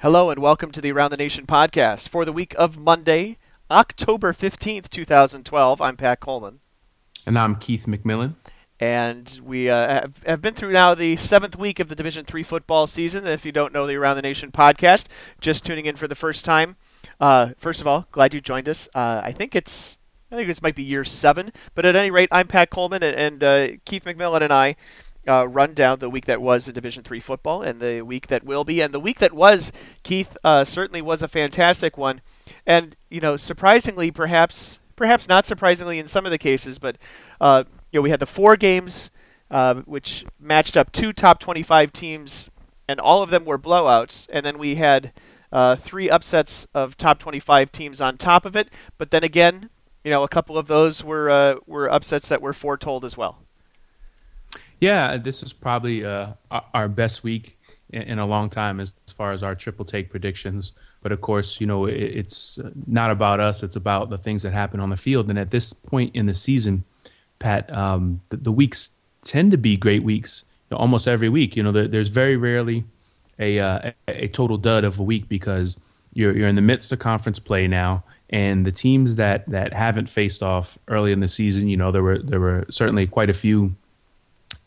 Hello and welcome to the Around the Nation podcast for the week of Monday, October 15th, 2012. I'm Pat Coleman. And I'm Keith McMillan. And we uh, have, been through now the seventh week of the Division Three football season. If you don't know the Around the Nation podcast, just tuning in for the first time, uh, first of all, glad you joined us. Uh, I think it's I think this might be year seven, but at any rate, I'm Pat Coleman, and, and uh, Keith McMillan and I uh, run down the week that was in Division Three football and the week that will be, and the week that was. Keith uh, certainly was a fantastic one, and you know, surprisingly, perhaps perhaps not surprisingly in some of the cases, but uh, you know, we had the four games uh, which matched up two top 25 teams, and all of them were blowouts, and then we had. Uh, three upsets of top 25 teams on top of it, but then again, you know, a couple of those were uh, were upsets that were foretold as well. Yeah, this is probably uh, our best week in a long time as far as our triple take predictions. But of course, you know, it's not about us, it's about the things that happen on the field. And at this point in the season, Pat, um, the, weeks tend to be great weeks almost every week. You know, there, there's very rarely a, uh, a total dud of a week because you're, you're in the midst of conference play now. And the teams that, that haven't faced off early in the season, you know, there were there were certainly quite a few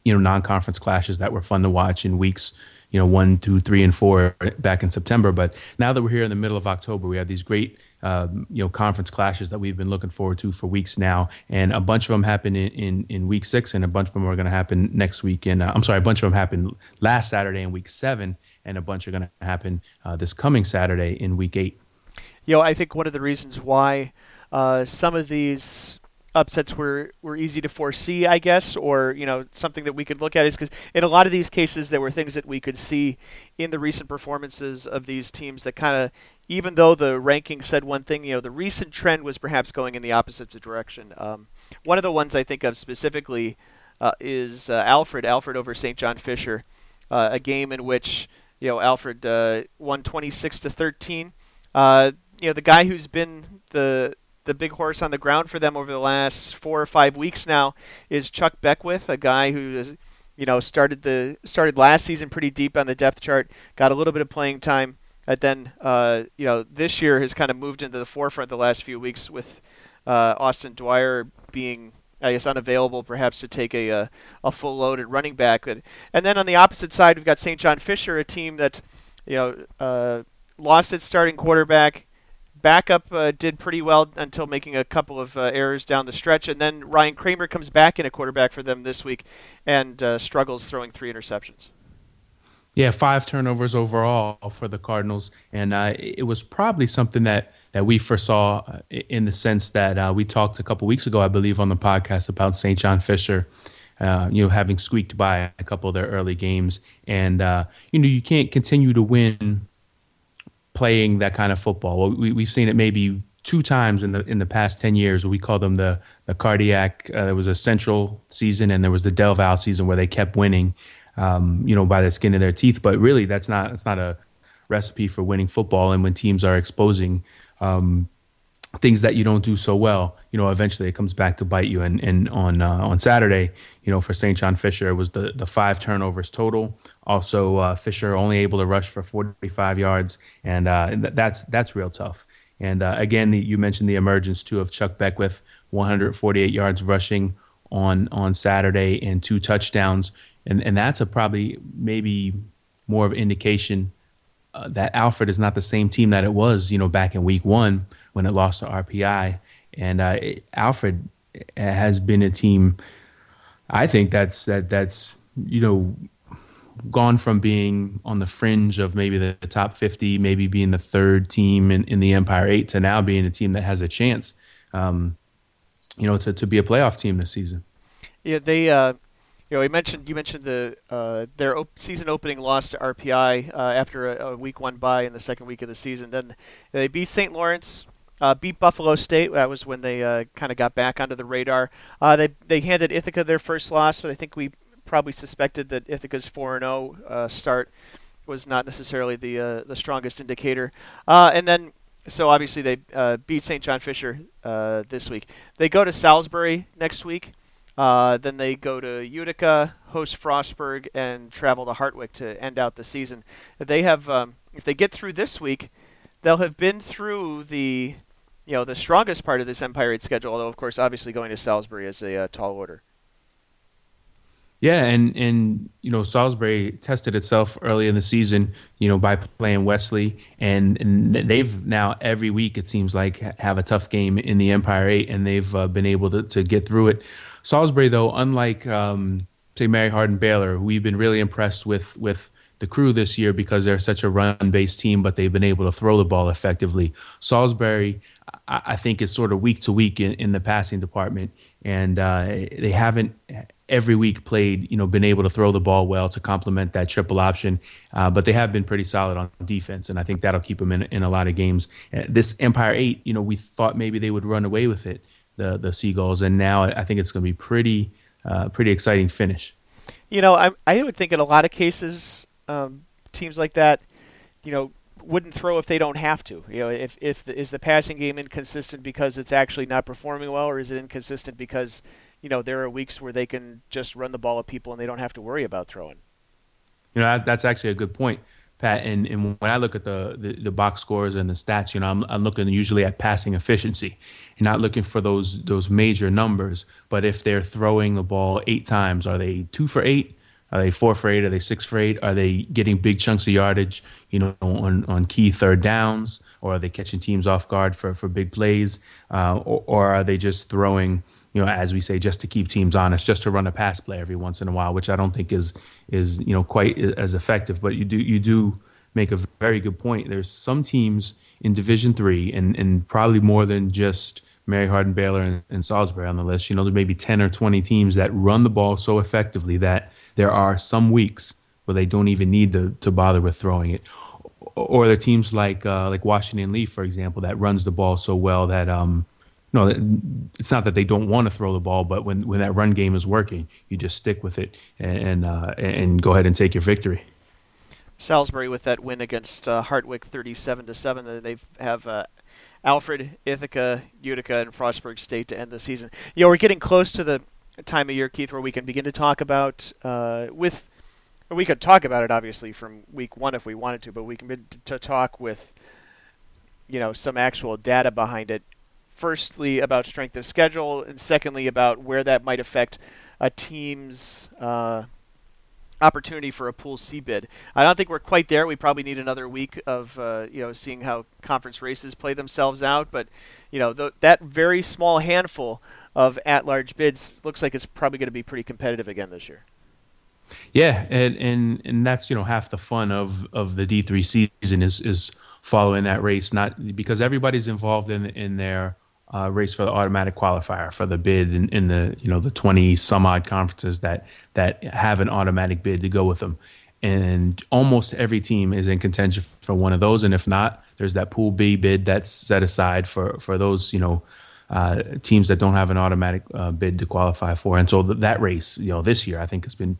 you know non-conference clashes that were fun to watch in weeks you know one two three and four back in september. But now that we're here in the middle of october we have these great um, you know conference clashes that we've been looking forward to for weeks now. And a bunch of them happen in, in, in week six and a bunch of them are going to happen next week and uh, i'm sorry a bunch of them happened last saturday in week seven and a bunch are going to happen uh, this coming saturday in week eight. You know i think one of the reasons why uh, some of these upsets were, were easy to foresee, I guess, or you know something that we could look at is because in a lot of these cases there were things that we could see in the recent performances of these teams that kind of, even though the ranking said one thing, you know, the recent trend was perhaps going in the opposite direction. Um, one of the ones I think of specifically uh, is uh, Alfred, Alfred over St. John Fisher, uh, a game in which you know Alfred uh, won 26 to 13. Uh, you know, the guy who's been the the big horse on the ground for them over the last four or five weeks now is Chuck Beckwith, a guy who is, you know, started the started last season pretty deep on the depth chart, got a little bit of playing time, and then uh, you know this year has kind of moved into the forefront the last few weeks with uh, Austin Dwyer being. I guess unavailable, perhaps to take a a, a full load at running back, and, and then on the opposite side we've got St. John Fisher, a team that you know uh, lost its starting quarterback, backup uh, did pretty well until making a couple of uh, errors down the stretch, and then Ryan Kramer comes back in a quarterback for them this week and uh, struggles throwing three interceptions. Yeah, five turnovers overall for the Cardinals, and uh, it was probably something that that we foresaw uh, in the sense that uh, we talked a couple weeks ago, I believe, on the podcast about St. John Fisher. you know, having squeaked by a couple of their early games, and you know, you can't continue to win playing that kind of football. We, we've seen it maybe two times in the in the past 10 years. We call them the the cardiac uh, there was a central season and there was the Del Val season where they kept winning um, you know by the skin of their teeth. But really that's not that's not a recipe for winning football. And when teams are exposing um, things that you don't do so well, you know, eventually it comes back to bite you. And, and on uh, on Saturday, you know, for St. John Fisher, it was the the five turnovers total. Also, uh, Fisher only able to rush for 45 yards, and uh, that's that's real tough. And uh, again, the, you mentioned the emergence too of Chuck Beckwith, 148 yards rushing on on Saturday and two touchdowns, and and that's a probably maybe more of indication uh, that Alfred is not the same team that it was, you know, back in Week One when it lost to RPI. And uh, Alfred has been a team. I think that's that that's you know gone from being on the fringe of maybe the, top 50, maybe being the third team in, in the Empire Eight, to now being a team that has a chance, um, you know, to, to be a playoff team this season. Yeah, they, uh, you know, you mentioned you mentioned the uh, their op- season opening loss to RPI uh, after a, a, week one bye in the second week of the season. Then they beat St. Lawrence uh, beat Buffalo State. That was when they uh, kind of got back onto the radar. Uh, they they handed Ithaca their first loss, but I think we probably suspected that Ithaca's 4 0 uh, start was not necessarily the uh, the strongest indicator. Uh, and then, so obviously they beat St. John Fisher this week. They go to Salisbury next week. then they go to Utica, host Frostburg, and travel to Hartwick to end out the season. They have. Um, if they get through this week, they'll have been through the you know the strongest part of this Empire 8 schedule. Although of course, obviously going to Salisbury is a uh, tall order. Yeah, and and you know Salisbury tested itself early in the season, you know, by playing Wesley, and, and they've now every week it seems like have a tough game in the Empire Eight, and they've uh, been able to, to get through it. Salisbury, though, unlike um, say Mary Hardin Baylor, we've been really impressed with with the crew this year because they're such a run-based team, but they've been able to throw the ball effectively. Salisbury, I, think, is sort of week to week in, in the passing department, and uh, they haven't every week played, you know, been able to throw the ball well to complement that triple option. Uh, but they have been pretty solid on defense, and I think that'll keep them in, in a lot of games. Uh, this Empire Eight, you know, we thought maybe they would run away with it, the the Seagulls, and now I think it's going to be pretty uh, pretty exciting finish. You know, I I would think in a lot of cases, um, teams like that, you know, wouldn't throw if they don't have to. You know, if if the, is the passing game inconsistent because it's actually not performing well, or is it inconsistent because you know, there are weeks where they can just run the ball at people and they don't have to worry about throwing. You know, that's actually a good point, Pat. And, and when I look at the, the, the box scores and the stats, you know, I'm, I'm looking usually at passing efficiency and not looking for those those major numbers. But if they're throwing the ball eight times, are they two for eight? Are they four for eight? Are they six for eight? Are they getting big chunks of yardage, you know, on, on key third downs? Or are they catching teams off guard for, for big plays? Uh, or, or are they just throwing – you know, as we say, just to keep teams honest, just to run a pass play every once in a while, which I don't think is is you know quite as effective. But you do you do make a very good point. There's some teams in Division Three, and and probably more than just Mary Hardin, Baylor, and, and Salisbury on the list. You know, there may be ten or twenty teams that run the ball so effectively that there are some weeks where they don't even need to to bother with throwing it. Or there are teams like uh, like Washington Lee, for example, that runs the ball so well that um, no, it's not that they don't want to throw the ball, but when, when that run game is working, you just stick with it and uh, and go ahead and take your victory. Salisbury with that win against uh, Hartwick, thirty-seven to seven. They have uh, Alfred, Ithaca, Utica, and Frostburg State to end the season. You know, we're getting close to the time of year, Keith, where we can begin to talk about uh, with. We could talk about it obviously from week one if we wanted to, but we can begin to talk with, you know, some actual data behind it firstly about strength of schedule, and secondly about where that might affect a team's uh, opportunity for a Pool C bid. I don't think we're quite there. We probably need another week of uh, you know seeing how conference races play themselves out. But you know th- that very small handful of at-large bids looks like it's probably going to be pretty competitive again this year. Yeah, and, and and that's you know half the fun of of the D three season is is following that race, not because everybody's involved in in their uh, race for the automatic qualifier for the bid in, in, the you know the 20 some odd conferences that that have an automatic bid to go with them and almost every team is in contention for one of those and if not there's that pool b bid that's set aside for for those you know uh, teams that don't have an automatic uh, bid to qualify for and so th- that race you know this year i think has been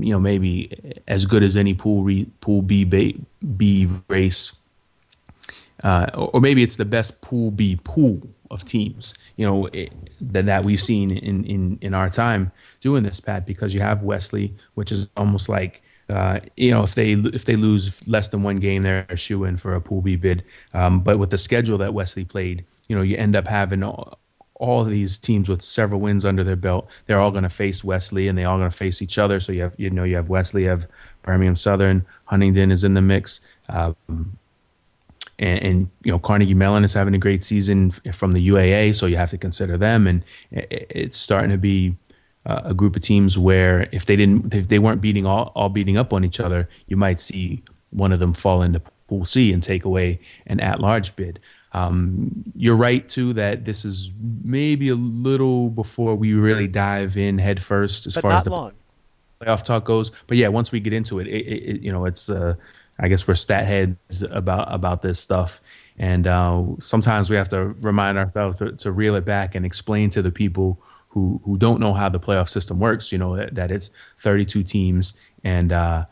you know maybe as good as any pool re- pool b b, b race uh, or maybe it's the best pool b pool of teams, you know, it, that, that we've seen in, in, in our time doing this, Pat, because you have Wesley, which is almost like, uh, you know, if they if they lose less than one game, they're a shoe in for a Pool B bid. Um, but with the schedule that Wesley played, you know, you end up having all, all these teams with several wins under their belt. They're all going to face Wesley, and they all going to face each other. So you have, you know, you have Wesley, you have Birmingham Southern, Huntingdon is in the mix. Um, and, and, you know Carnegie Mellon is having a great season from the UAA, so you have to consider them. And it's starting to be a group of teams where if they didn't, if they weren't beating all, all beating up on each other, you might see one of them fall into Pool C and take away an at-large bid. Um, you're right too that this is maybe a little before we really dive in headfirst as but far as the long. playoff talk goes. But yeah, once we get into it, it, it you know, it's the I guess we're stat heads about about this stuff, and uh, sometimes we have to remind ourselves to, to, reel it back and explain to the people who who don't know how the playoff system works. You know that, that it's 32 teams, and uh,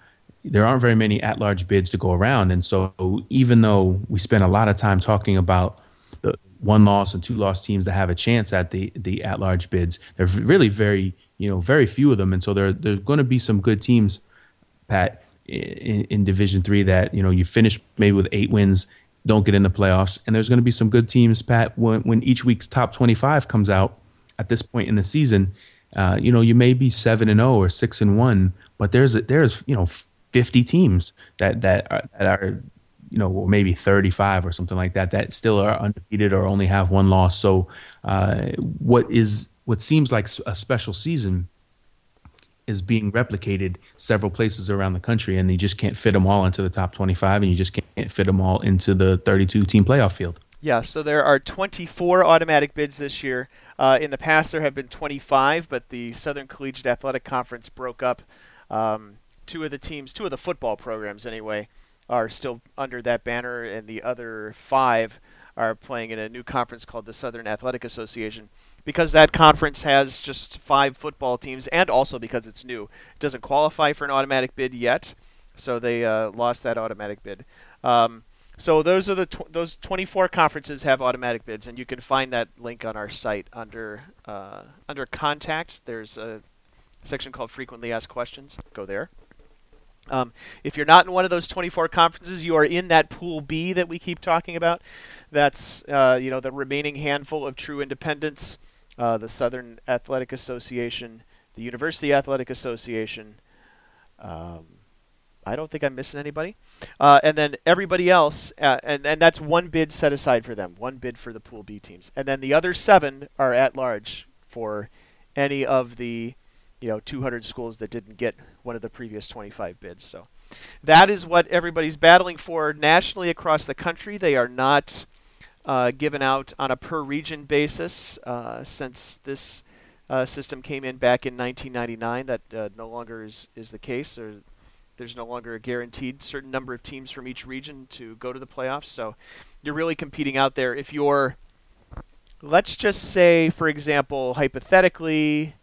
there aren't very many at-large bids to go around. And so, even though we spend a lot of time talking about the one loss and two loss teams that have a chance at the the at-large bids, there's really very you know very few of them, and so there there's going to be some good teams, Pat in, in Division Three that you know you finish maybe with eight wins, don't get in the playoffs, and there's going to be some good teams, Pat. When when each week's top 25 comes out at this point in the season, uh, you know you may be seven and zero or six and one, but there's a, there's you know 50 teams that that are, that are you know maybe 35 or something like that that still are undefeated or only have one loss. So uh, what is what seems like a special season is being replicated several places around the country, and you just can't fit them all into the top 25, and you just can't fit them all into the 32 team playoff field. Yeah, so there are 24 automatic bids this year. Uh, in the past, there have been 25, but the Southern Collegiate Athletic Conference broke up. Um, two of the teams, two of the football programs anyway, are still under that banner, and the other five are playing in a new conference called the Southern Athletic Association because that conference has just five football teams, and also because it's new. It doesn't qualify for an automatic bid yet, so they uh, lost that automatic bid. Um, so those are the tw- those 24 conferences have automatic bids, and you can find that link on our site under uh, under contact. There's a section called frequently asked questions. Go there. Um, if you're not in one of those 24 conferences, you are in that pool B that we keep talking about. That's uh, you know the remaining handful of true independents uh, the Southern Athletic Association, the University Athletic Association. Um, I don't think I'm missing anybody. Uh, and then everybody else, uh, and, and that's one bid set aside for them, one bid for the Pool B teams. And then the other seven are at large for any of the you know 200 schools that didn't get one of the previous 25 bids. So that is what everybody's battling for nationally across the country. They are not uh, given out on a per region basis uh, since this uh, system came in back in 1999. That uh, no longer is, is the case. There's no longer a guaranteed certain number of teams from each region to go to the playoffs. So you're really competing out there. If you're, let's just say, for example, hypothetically,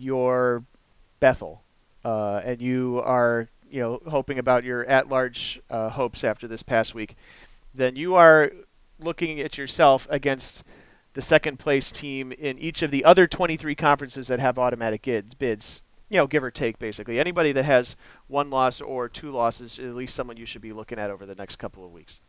you're Bethel, uh, and you are you know hoping about your at-large uh, hopes after this past week, then you are looking at yourself against the second place team in each of the other 23 conferences that have automatic bids, bids you know, give or take, basically. Anybody that has one loss or two losses, at least someone you should be looking at over the next couple of weeks.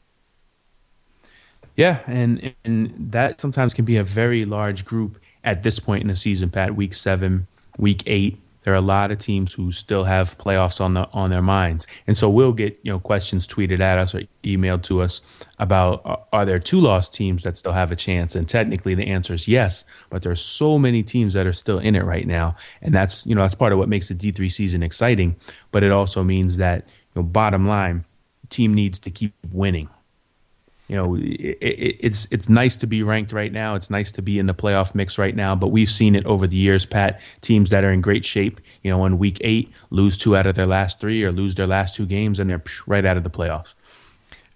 Yeah, and and that sometimes can be a very large group at this point in the season, Pat. Week seven, week eight, there are a lot of teams who still have playoffs on the on their minds, and so we'll get you know questions tweeted at us or emailed to us about uh, are there two lost teams that still have a chance? And technically, the answer is yes, but there are so many teams that are still in it right now, and that's you know that's part of what makes the D three season exciting. But it also means that you know bottom line, team needs to keep winning you know, it, it, it's it's nice to be ranked right now. It's nice to be in the playoff mix right now. But we've seen it over the years, Pat. Teams that are in great shape, you know, in week eight, lose two out of their last three, or lose their last two games, and they're right out of the playoffs.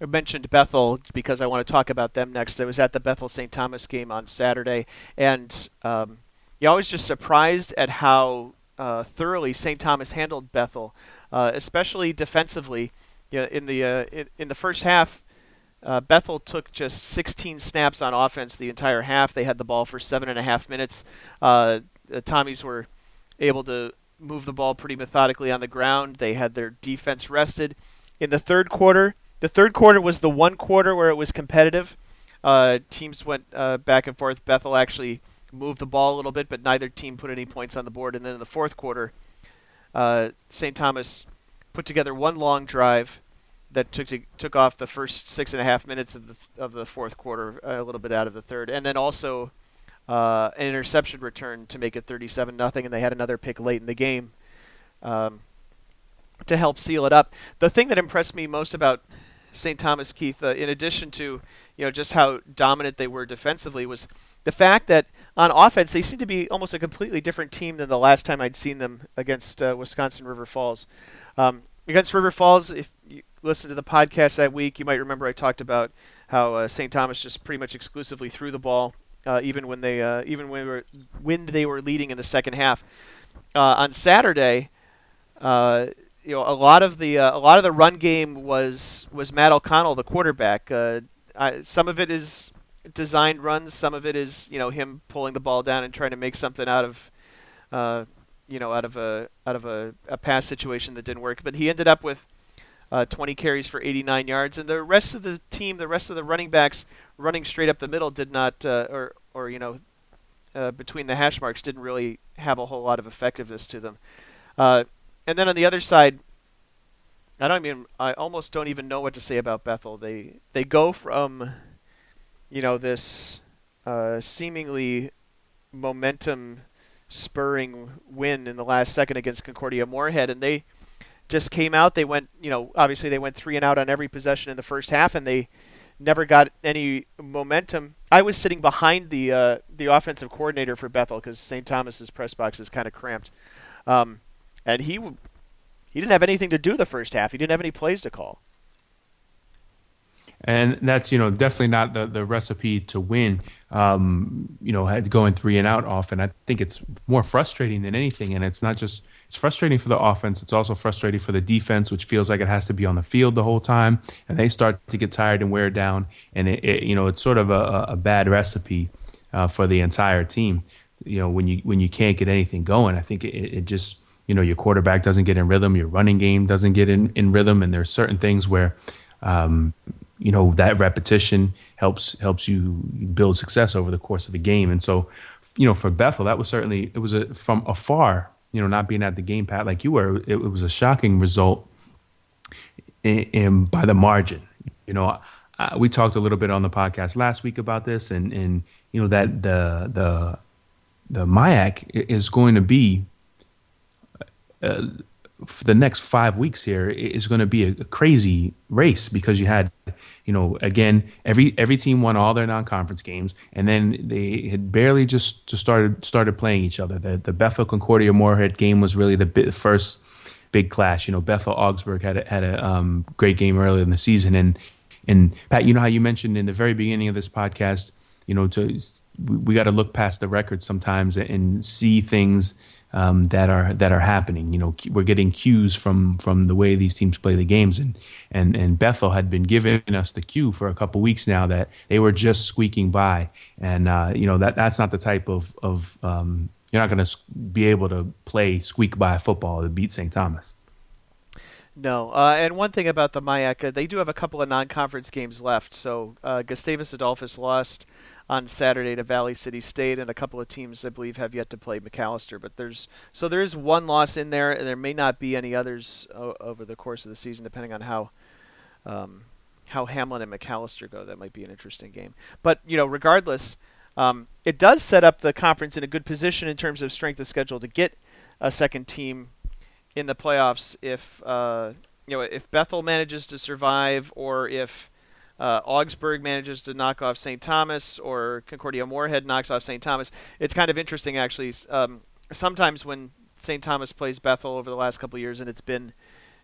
I mentioned Bethel because I want to talk about them next. I was at the Bethel St. Thomas game on Saturday, and um, you always just surprised at how uh, thoroughly St. Thomas handled Bethel, uh, especially defensively. You know, in the uh, in, in the first half, uh, Bethel took just 16 snaps on offense the entire half. They had the ball for seven and a half minutes. Uh, the Tommies were able to move the ball pretty methodically on the ground. They had their defense rested. In the third quarter, the third quarter was the one quarter where it was competitive. Uh, teams went uh, back and forth. Bethel actually moved the ball a little bit, but neither team put any points on the board. And then in the fourth quarter, uh, St. Thomas put together one long drive that took took off the first six and a half minutes of the of the fourth quarter, a little bit out of the third, and then also uh, an interception return to make it 37 nothing, and they had another pick late in the game um, to help seal it up. The thing that impressed me most about St. Thomas Keith, uh, in addition to you know just how dominant they were defensively, was the fact that on offense they seemed to be almost a completely different team than the last time I'd seen them against uh, Wisconsin River Falls. Um, against River Falls, if listened to the podcast that week, you might remember I talked about how uh, St. Thomas just pretty much exclusively threw the ball, uh, even when they uh, even when, were, when they were leading in the second half. Uh, on Saturday, uh, you know, a lot of the uh, a lot of the run game was was Matt O'Connell, the quarterback. I, some of it is designed runs, some of it is you know him pulling the ball down and trying to make something out of you know, out of a out of a, a pass situation that didn't work. But he ended up with uh, 20 carries for 89 yards, and the rest of the team, the rest of the running backs running straight up the middle, did not, uh, or or you know, uh, between the hash marks, didn't really have a whole lot of effectiveness to them. Uh, and then on the other side, I don't even, I almost don't even know what to say about Bethel. They they go from, you know, this uh, seemingly momentum spurring win in the last second against Concordia Moorhead, and they just came out. They went, you know, obviously they went three and out on every possession in the first half, and they never got any momentum. I was sitting behind the uh, the offensive coordinator for Bethel because St. Thomas's press box is kind of cramped, um, and he he didn't have anything to do the first half. He didn't have any plays to call and that's you know definitely not the the recipe to win. Um, you know, going three and out often. I think it's more frustrating than anything, and it's not just it's frustrating for the offense. It's also frustrating for the defense, which feels like it has to be on the field the whole time, and they start to get tired and wear down, and it, it you know it's sort of a, a bad recipe uh, for the entire team. You know, when you when you can't get anything going, I think it, it just you know your quarterback doesn't get in rhythm, your running game doesn't get in, in rhythm, and there's certain things where um, you know that repetition helps helps you build success over the course of a game. And so, you know, for Bethel, that was certainly it was a from afar. You know, not being at the game, Pat, like you were, it, it was a shocking result in, in, by the margin. You know, uh, we talked a little bit on the podcast last week about this, and and you know that the the the MIAC is going to be. Uh, the next five weeks here is going to be a, crazy race because you had, you know, again every every team won all their non-conference games, and then they had barely just, just started started playing each other. The the Bethel Concordia Moorhead game was really the bit, first big clash. You know, Bethel Augsburg had a, had a um, great game earlier in the season, and and Pat, you know how you mentioned in the very beginning of this podcast, you know, to we, we got to look past the record sometimes and see things um, that are that are happening. You know, we're getting cues from from the way these teams play the games, and and and Bethel had been giving us the cue for a couple weeks now that they were just squeaking by, and uh, you know that that's not the type of of um, you're not going to be able to play squeak by football to beat St. Thomas. No, uh, and one thing about the uh, they do have a couple of non-conference games left. So uh, Gustavus Adolphus lost on Saturday to Valley City State, and a couple of teams I believe have yet to play Macalester. But there's so there is one loss in there, and there may not be any others o- over the course of the season, depending on how um, how Hamline and Macalester go. That might be an interesting game. But you know, regardless, um, it does set up the conference in a good position in terms of strength of schedule to get a second team in the playoffs if uh, you know if Bethel manages to survive or if uh, Augsburg manages to knock off St. Thomas or Concordia Moorhead knocks off St. Thomas. It's kind of interesting, actually. Um, sometimes when St. Thomas plays Bethel over the last couple years, and it's been,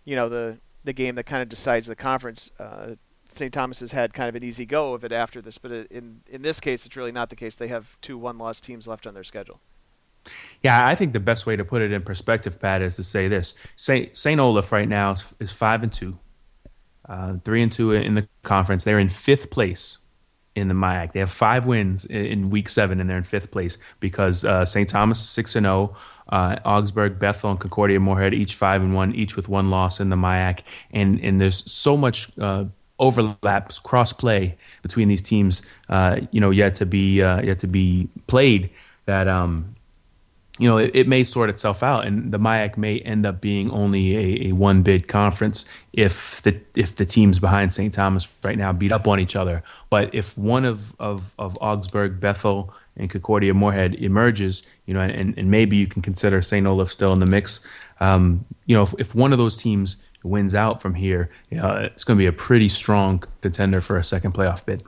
you know, the the game that kind of decides the conference. Uh, St. Thomas has had kind of an easy go of it after this, but in in this case, it's really not the case. They have two one-loss teams left on their schedule. Yeah, I think the best way to put it in perspective, Pat, is to say this: Saint Saint Olaf right now is, is five and two uh, three and two in the conference. They're in fifth place in the MIAC. They have five wins in week seven, and they're in fifth place because uh, St. Thomas is six and zero. Oh, uh, Augsburg, Bethel, and Concordia Moorhead each five and one, each with one loss in the MIAC, and and there's so much uh, overlaps, cross play between these teams, uh, you know, yet to be uh, yet to be played. That um, you know, it, it, may sort itself out, and the MIAC may end up being only a, a, one bid conference if the if the teams behind St. Thomas right now beat up on each other. But if one of of, of Augsburg, Bethel, and Concordia Moorhead emerges, you know, and, and maybe you can consider St. Olaf still in the mix. Um, you know, if, if one of those teams wins out from here, know, it's going to be a pretty strong contender for a second playoff bid.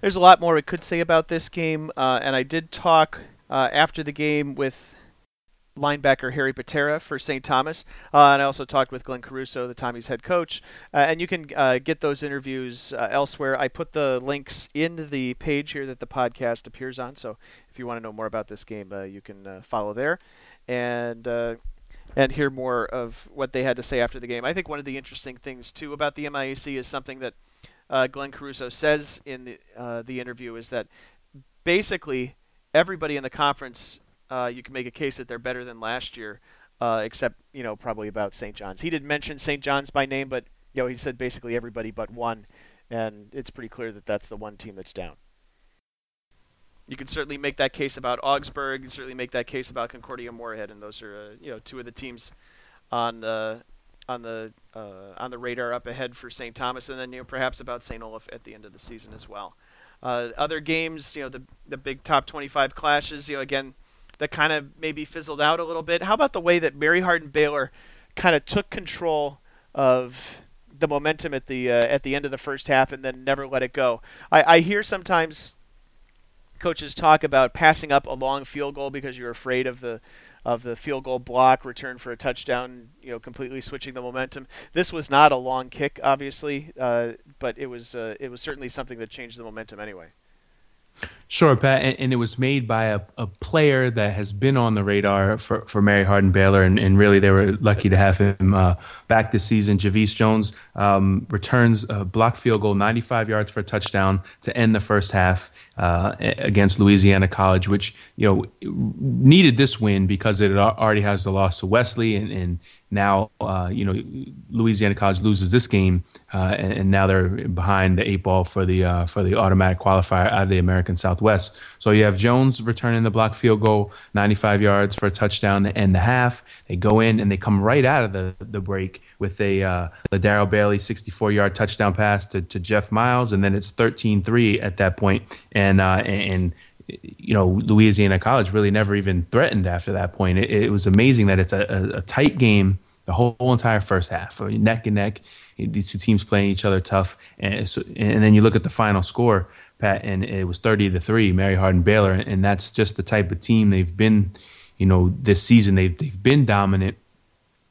There's a lot more we could say about this game, uh, and I did talk uh, after the game with linebacker Harry Patera for St. Thomas. Uh, and I also talked with Glenn Caruso, the Tommy's head coach. Uh, and you can uh, get those interviews uh, elsewhere. I put the links in the page here that the podcast appears on. So if you want to know more about this game, uh, you can uh, follow there and and hear more of what they had to say after the game. I think one of the interesting things too about the MIAC is something that Glenn Caruso says in the the interview is that basically everybody in the conference uh, you can make a case that they're better than last year, uh, except you know probably about St. John's. He didn't mention St. John's by name, but you know he said basically everybody but one, and it's pretty clear that that's the one team that's down. You can certainly make that case about Augsburg. You can certainly make that case about Concordia Moorhead, and those are uh, you know two of the teams on the on the uh, on the radar up ahead for St. Thomas, and then you know perhaps about St. Olaf at the end of the season as well. Uh, other games, you know, the the big top 25 clashes, you know, again, that kind of maybe fizzled out a little bit. How about the way that Mary Hardin Baylor kind of took control of the momentum at the uh, at the end of the first half and then never let it go? I, I hear sometimes coaches talk about passing up a long field goal because you're afraid of the of the field goal block, return for a touchdown, you know, completely switching the momentum. This was not a long kick, obviously, uh, but it was uh, it was certainly something that changed the momentum anyway. Sure, Pat, and, and, it was made by a, a player that has been on the radar for, for Mary Hardin Baylor, and, and really they were lucky to have him uh, back this season. Javice Jones um, returns a block field goal, 95 yards for a touchdown to end the first half uh, against Louisiana College, which you know needed this win because it already has the loss to Wesley, and, and now uh, you know Louisiana College loses this game, uh, and, and, now they're behind the eight ball for the uh, for the automatic qualifier out of the American Southwest. So you have Jones returning the block field goal, 95 yards for a touchdown to end the half. They go in and they come right out of the the break with a uh, Daryl Bailey 64 yard touchdown pass to, to Jeff Miles, and then it's 13-3 at that point, and uh, and you know, Louisiana College really never even threatened after that point. It, it was amazing that it's a, a, a, tight game the whole, whole entire first half, neck and neck. These two teams playing each other tough, and, so, and then you look at the final score, Pat, and it was thirty to three, Mary Hardin Baylor, and that's just the type of team they've been. You know, this season they've they've been dominant,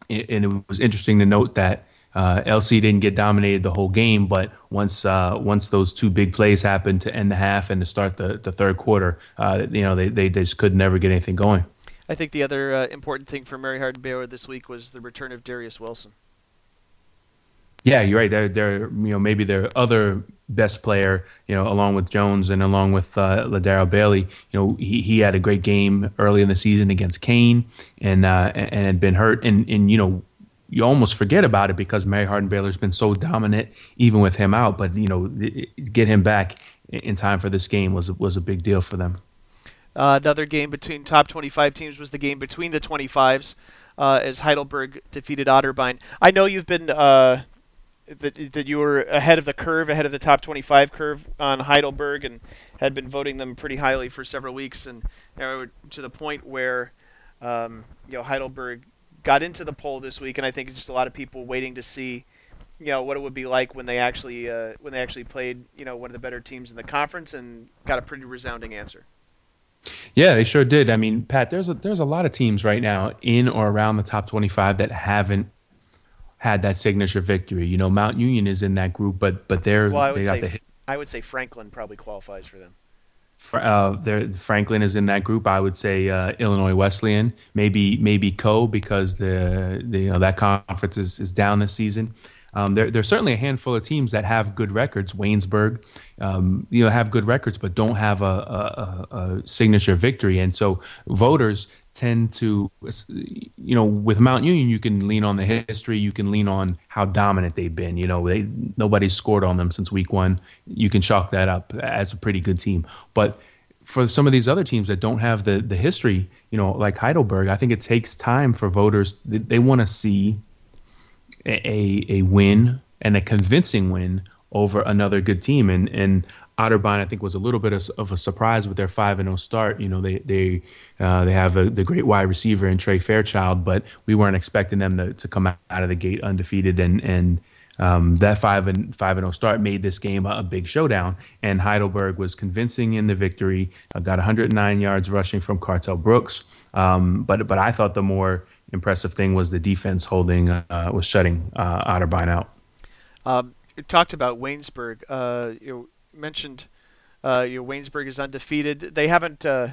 and it was interesting to note that uh, LC didn't get dominated the whole game, but once uh, once those two big plays happened to end the half and to start the, the third quarter, uh, you know they, they just could never get anything going. I think the other uh, important thing for Mary Hardin Baylor this week was the return of Darius Wilson. Yeah, you're right. They're, they're you know maybe their other best player, you know, along with Jones and along with uh, Ladaro Bailey. You know, he, he had a great game early in the season against Kean and uh, and had been hurt. And and you know you almost forget about it because Mary Hardin Baylor's been so dominant, even with him out. But you know, get him back in time for this game was was a big deal for them. Uh, another game between top 25 teams was the game between the 25s, uh, as Heidelberg defeated Otterbein. I know you've been uh, that that you were ahead of the curve, ahead of the top 25 curve on Heidelberg, and had been voting them pretty highly for several weeks, and to the point where um, you know Heidelberg got into the poll this week, and I think it's just a lot of people waiting to see, you know, what it would be like when they actually uh, when they actually played, you know, one of the better teams in the conference, and got a pretty resounding answer. Yeah, they sure did. I mean, Pat, there's a there's a lot of teams right now in or around the top 25 that haven't had that signature victory. You know, Mount Union is in that group, but but they're well, I would they say, the I would say Franklin probably qualifies for them. Uh, there, Franklin is in that group. I would say uh, Illinois Wesleyan, maybe maybe Coe because the, the you know that conference is, is down this season. Um, there, there's certainly a handful of teams that have good records. Waynesburg, um, you know, have good records, but don't have a, a, a, signature victory. And so voters tend to, you know, with Mount Union, you can lean on the history, you can lean on how dominant they've been. You know, they nobody's scored on them since week one. You can chalk that up as a pretty good team, but for some of these other teams that don't have the the history, you know, like Heidelberg, I think it takes time for voters. They, they want to see a a win and a convincing win over another good team. And and Otterbein, I think, was a little bit of, of a surprise with their five and zero oh start. You know, they they uh, they have a, the great wide receiver in Trey Fairchild, but we weren't expecting them to, to come out of the gate undefeated and and um, that five and five and zero oh start made this game a, a, big showdown. And Heidelberg was convincing in the victory. Uh, got 109 yards rushing from Cartel Brooks. Um, but but I thought the more impressive thing was the defense holding uh, was shutting uh, Otterbein out. Um, you talked about Waynesburg. Uh, you mentioned uh, you know, Waynesburg is undefeated. They haven't uh,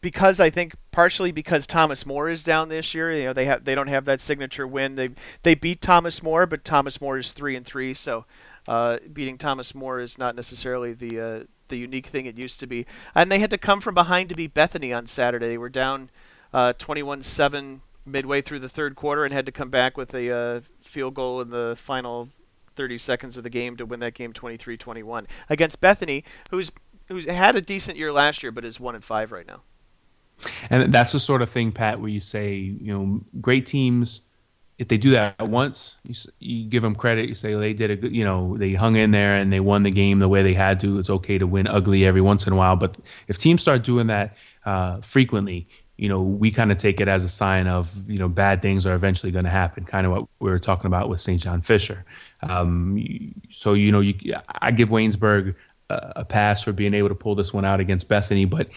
because I think partially because Thomas More is down this year. You know they have they don't have that signature win. They they beat Thomas More, but Thomas More is three and three, so uh, beating Thomas More is not necessarily the uh, the unique thing it used to be. And they had to come from behind to beat Bethany on Saturday. They were down uh, 21-7 midway through the third quarter and had to come back with a uh, field goal in the final 30 seconds of the game to win that game 23-21 against Bethany, who's who's had a decent year last year, but is one and five right now. And that's the sort of thing, Pat, where you say, you know, great teams, if they do that once, you, you give them credit. You say well, they did a good, you know, they hung in there and they won the game the way they had to. It's okay to win ugly every once in a while, but if teams start doing that uh, frequently, you know, we kind of take it as a sign of, you know, bad things are eventually going to happen. Kind of what we were talking about with St. John Fisher. Um, so, you know, you, I give Waynesburg a, a pass for being able to pull this one out against Bethany, but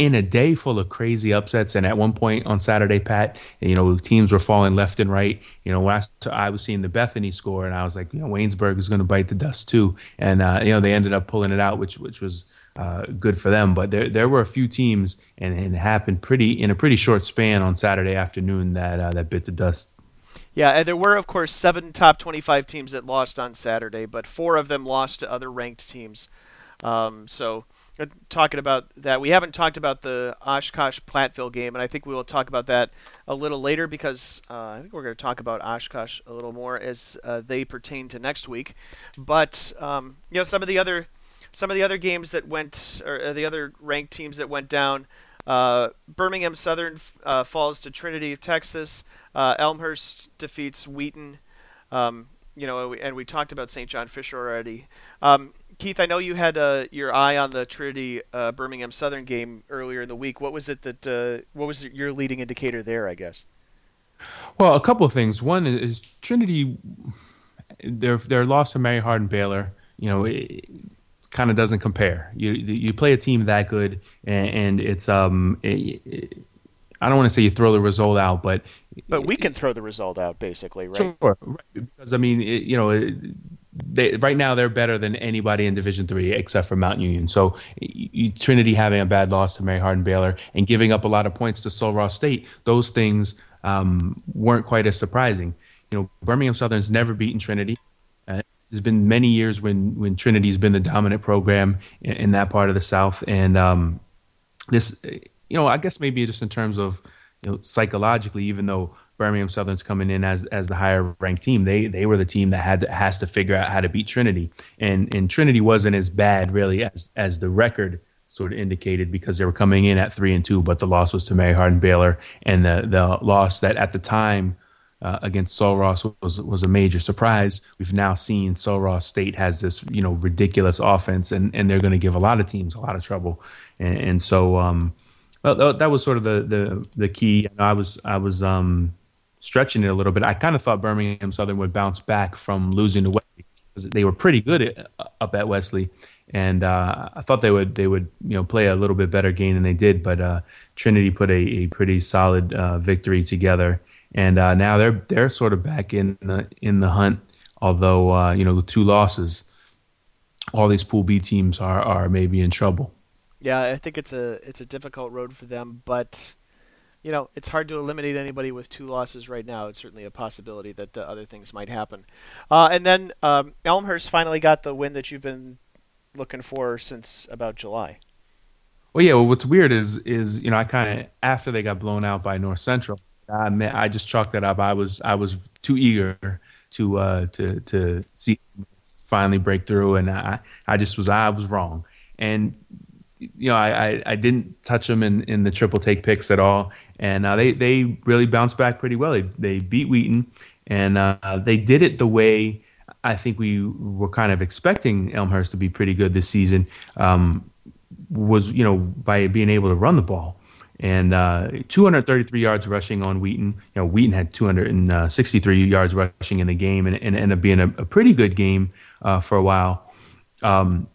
in a day full of crazy upsets. And at one point on Saturday, Pat, you know, teams were falling left and right. You know, I, I was seeing the Bethany score, and I was like, you know, Waynesburg is going to bite the dust too. And uh, you know, they ended up pulling it out, which which was uh, good for them. But there there were a few teams, and, and, it happened pretty in a pretty short span on Saturday afternoon that uh, that bit the dust. Yeah, and there were, of course, seven top 25 teams that lost on Saturday, but four of them lost to other ranked teams. Um, so talking about that. We haven't talked about the Oshkosh Platteville game, and I think we will talk about that a little later because uh, I think we're going to talk about Oshkosh a little more as uh, they pertain to next week. But um, you know, some of the other some of the other games that went, or uh, the other ranked teams that went down. Uh, Birmingham Southern uh, falls to Trinity of Texas. Elmhurst defeats Wheaton. Um, you know, and we talked about St. John Fisher already. Um, Keith, I know you had uh, your eye on the Trinity uh, Birmingham Southern game earlier in the week. What was it that? Uh, what was your leading indicator there? I guess. Well, a couple of things. One is Trinity. Their their loss to Mary Hardin Baylor. You know, it kind of doesn't compare. You you play a team that good, and, and it's um. It, it, I don't want to say you throw the result out, but but we can throw the result out basically, right? Sure, right. because I mean, you know, they, right now they're better than anybody in Division Three except for Mount Union. So you, Trinity having a bad loss to Mary Hardin Baylor and giving up a lot of points to Ross State, those things um, weren't quite as surprising. You know, Birmingham Southern's never beaten Trinity. Uh, there's been many years when when Trinity's been the dominant program in, in that part of the South, and um, this, you know, I guess maybe just in terms of you know psychologically, even though Birmingham Southern's coming in as as the higher ranked team. They they were the team that had has to figure out how to beat Trinity, and and Trinity wasn't as bad really as as the record sort of indicated because they were coming in at three and two, but the loss was to Mary Hardin Baylor, and the the loss that at the time. Uh, against Sul Ross was was a major surprise. We've now seen Sul Ross State has this you know ridiculous offense, and, and they're going to give a lot of teams a lot of trouble. And, and so, um, well, that was sort of the the the key. I was I was um, stretching it a little bit. I kind of thought Birmingham Southern would bounce back from losing to Wesley because they were pretty good at, up at Wesley, and uh, I thought they would they would you know play a little bit better game than they did. But uh, Trinity put a, a pretty solid uh, victory together, and uh, now they're they're sort of back in the in the hunt. Although uh, you know two losses, all these Pool B teams are are maybe in trouble. Yeah, I think it's a it's a difficult road for them, but you know, it's hard to eliminate anybody with two losses right now. It's certainly a possibility that uh, other things might happen. Uh, and then um, Elmhurst finally got the win that you've been looking for since about July. Well, yeah. Well, what's weird is is you know I kind of after they got blown out by North Central, I I just chalked that up. I was I was too eager to uh, to to see finally break through, and I I just was I was wrong. And you know, I, I, I, didn't touch them in, in the triple take picks at all, and uh, they they really bounced back pretty well. They they beat Wheaton, and uh, they did it the way I think we were kind of expecting Elmhurst to be pretty good this season. Um, was you know by being able to run the ball. And uh, 233 yards rushing on Wheaton. You know, Wheaton had 263 yards rushing in the game, and, and ended up being a, a pretty good game uh, for a while. Um,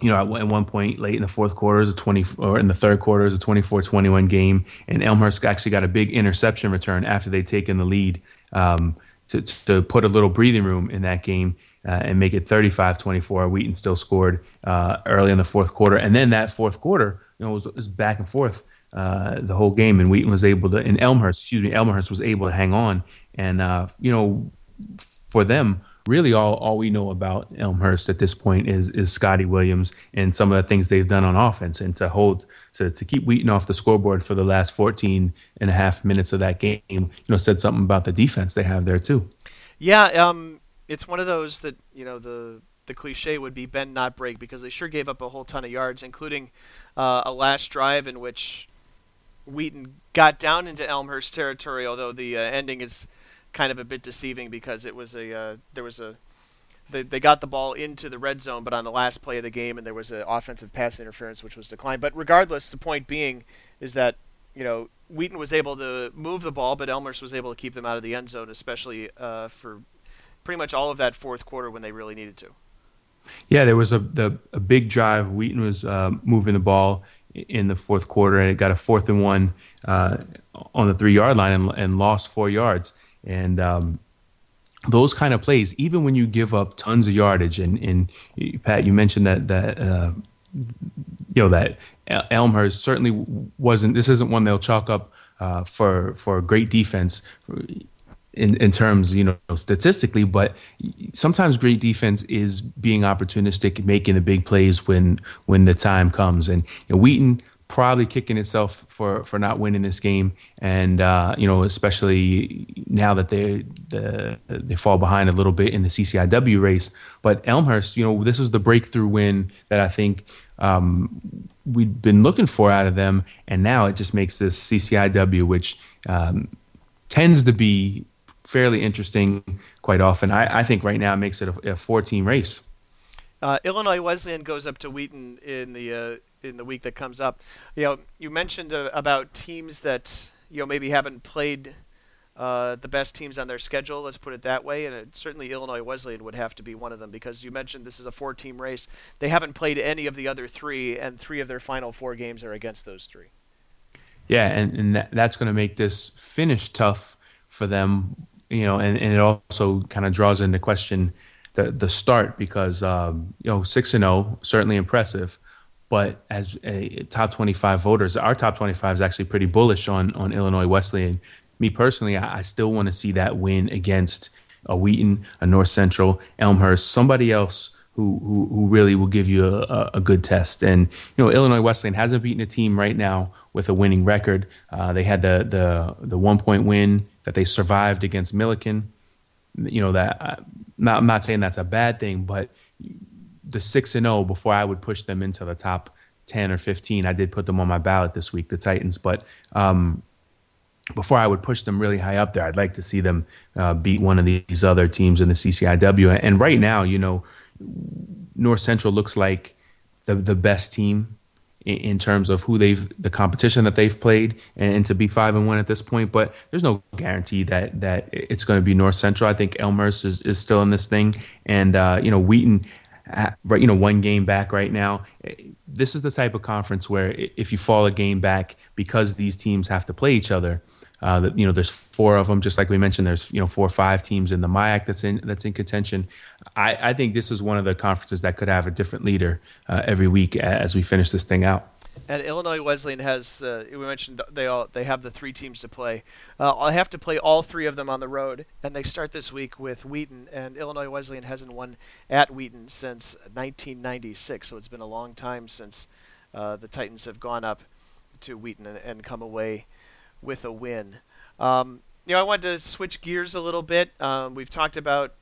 you know, at, one point late in the fourth quarter is a 20, or in the third quarter is a 24-21 game, and Elmhurst actually got a big interception return after they'd taken the lead um, to, to put a little breathing room in that game uh, and make it 35-24. Wheaton still scored uh, early in the fourth quarter, and then that fourth quarter, you know, was, was back and forth uh, the whole game, and Wheaton was able to, and Elmhurst, excuse me, Elmhurst was able to hang on, and uh, you know, for them really all, all we know about Elmhurst at this point is is Scotty Williams and some of the things they've done on offense and to hold to, to keep Wheaton off the scoreboard for the last 14 and a half minutes of that game, you know, said something about the defense they have there too. Yeah, um, it's one of those that, you know, the the cliche would be bend not break because they sure gave up a whole ton of yards, including uh, a last drive in which Wheaton got down into Elmhurst territory, although the uh, ending is kind of a bit deceiving because it was a uh, there was a they, they got the ball into the red zone, but on the last play of the game, and there was an offensive pass interference which was declined. But regardless, the point being is that you know Wheaton was able to move the ball, but Elmhurst was able to keep them out of the end zone, especially uh, for pretty much all of that fourth quarter when they really needed to. Yeah, there was a the, a big drive. Wheaton was uh, moving the ball in the fourth quarter, and it got a fourth and one uh, on the three yard line and, and lost four yards. And um, those kind of plays, even when you give up tons of yardage, and, and Pat, you mentioned that that uh, you know that Elmhurst certainly wasn't. This isn't one they'll chalk up uh, for for great defense. In, in terms, you know, statistically, but sometimes great defense is being opportunistic, making the big plays when when the time comes. And you know, Wheaton probably kicking itself for for not winning this game, and uh, you know, especially now that they the, they fall behind a little bit in the CCIW race. But Elmhurst, you know, this is the breakthrough win that I think um, we'd been looking for out of them, and now it just makes this CCIW, which um, tends to be fairly interesting quite often. I, I think right now it makes it a, a four-team race. Uh, Illinois Wesleyan goes up to Wheaton in the uh, in the week that comes up. You know, you mentioned uh, about teams that you know maybe haven't played uh, the best teams on their schedule. Let's put it that way, and it, certainly Illinois Wesleyan would have to be one of them because you mentioned this is a four-team race. They haven't played any of the other three, and three of their final four games are against those three. Yeah, and, and that, that's going to make this finish tough for them. You know, and, and it also kind of draws into question the the start because um, you know six and zero oh, certainly impressive, but as a top 25 voters, our top 25 is actually pretty bullish on on Illinois Wesleyan. Me personally, I, I still want to see that win against a Wheaton, a North Central, Elmhurst, somebody else who who, who really will give you a, a, good test. And you know, Illinois Wesleyan hasn't beaten a team right now with a winning record. Uh, they had the the the one point win that they survived against Millikin. You know that. Uh, not, I'm not saying that's a bad thing, but the six and zero oh before I would push them into the top ten or fifteen. I did put them on my ballot this week, the Titans, but um, before I would push them really high up there, I'd like to see them uh, beat one of these other teams in the CCIW. And right now, you know, North Central looks like the the best team in, terms of who they've the competition that they've played, and, and, to be five and one at this point. But there's no guarantee that that it's going to be North Central. I think Elmhurst is, is still in this thing, and uh, you know Wheaton right, you know, one game back right now. This is the type of conference where if you fall a game back because these teams have to play each other, uh, you know, there's four of them. Just like we mentioned, there's you know four or five teams in the MIAC that's in that's in contention. I, I think this is one of the conferences that could have a different leader uh, every week as we finish this thing out. And Illinois Wesleyan has uh, we mentioned they all they have the three teams to play. Uh, I have to play all three of them on the road, and they start this week with Wheaton. And Illinois Wesleyan hasn't won at Wheaton since 1996, so it's been a long time since uh, the Titans have gone up to Wheaton and, and come away with a win. Um, you know, I wanted to switch gears a little bit. Um, we've talked about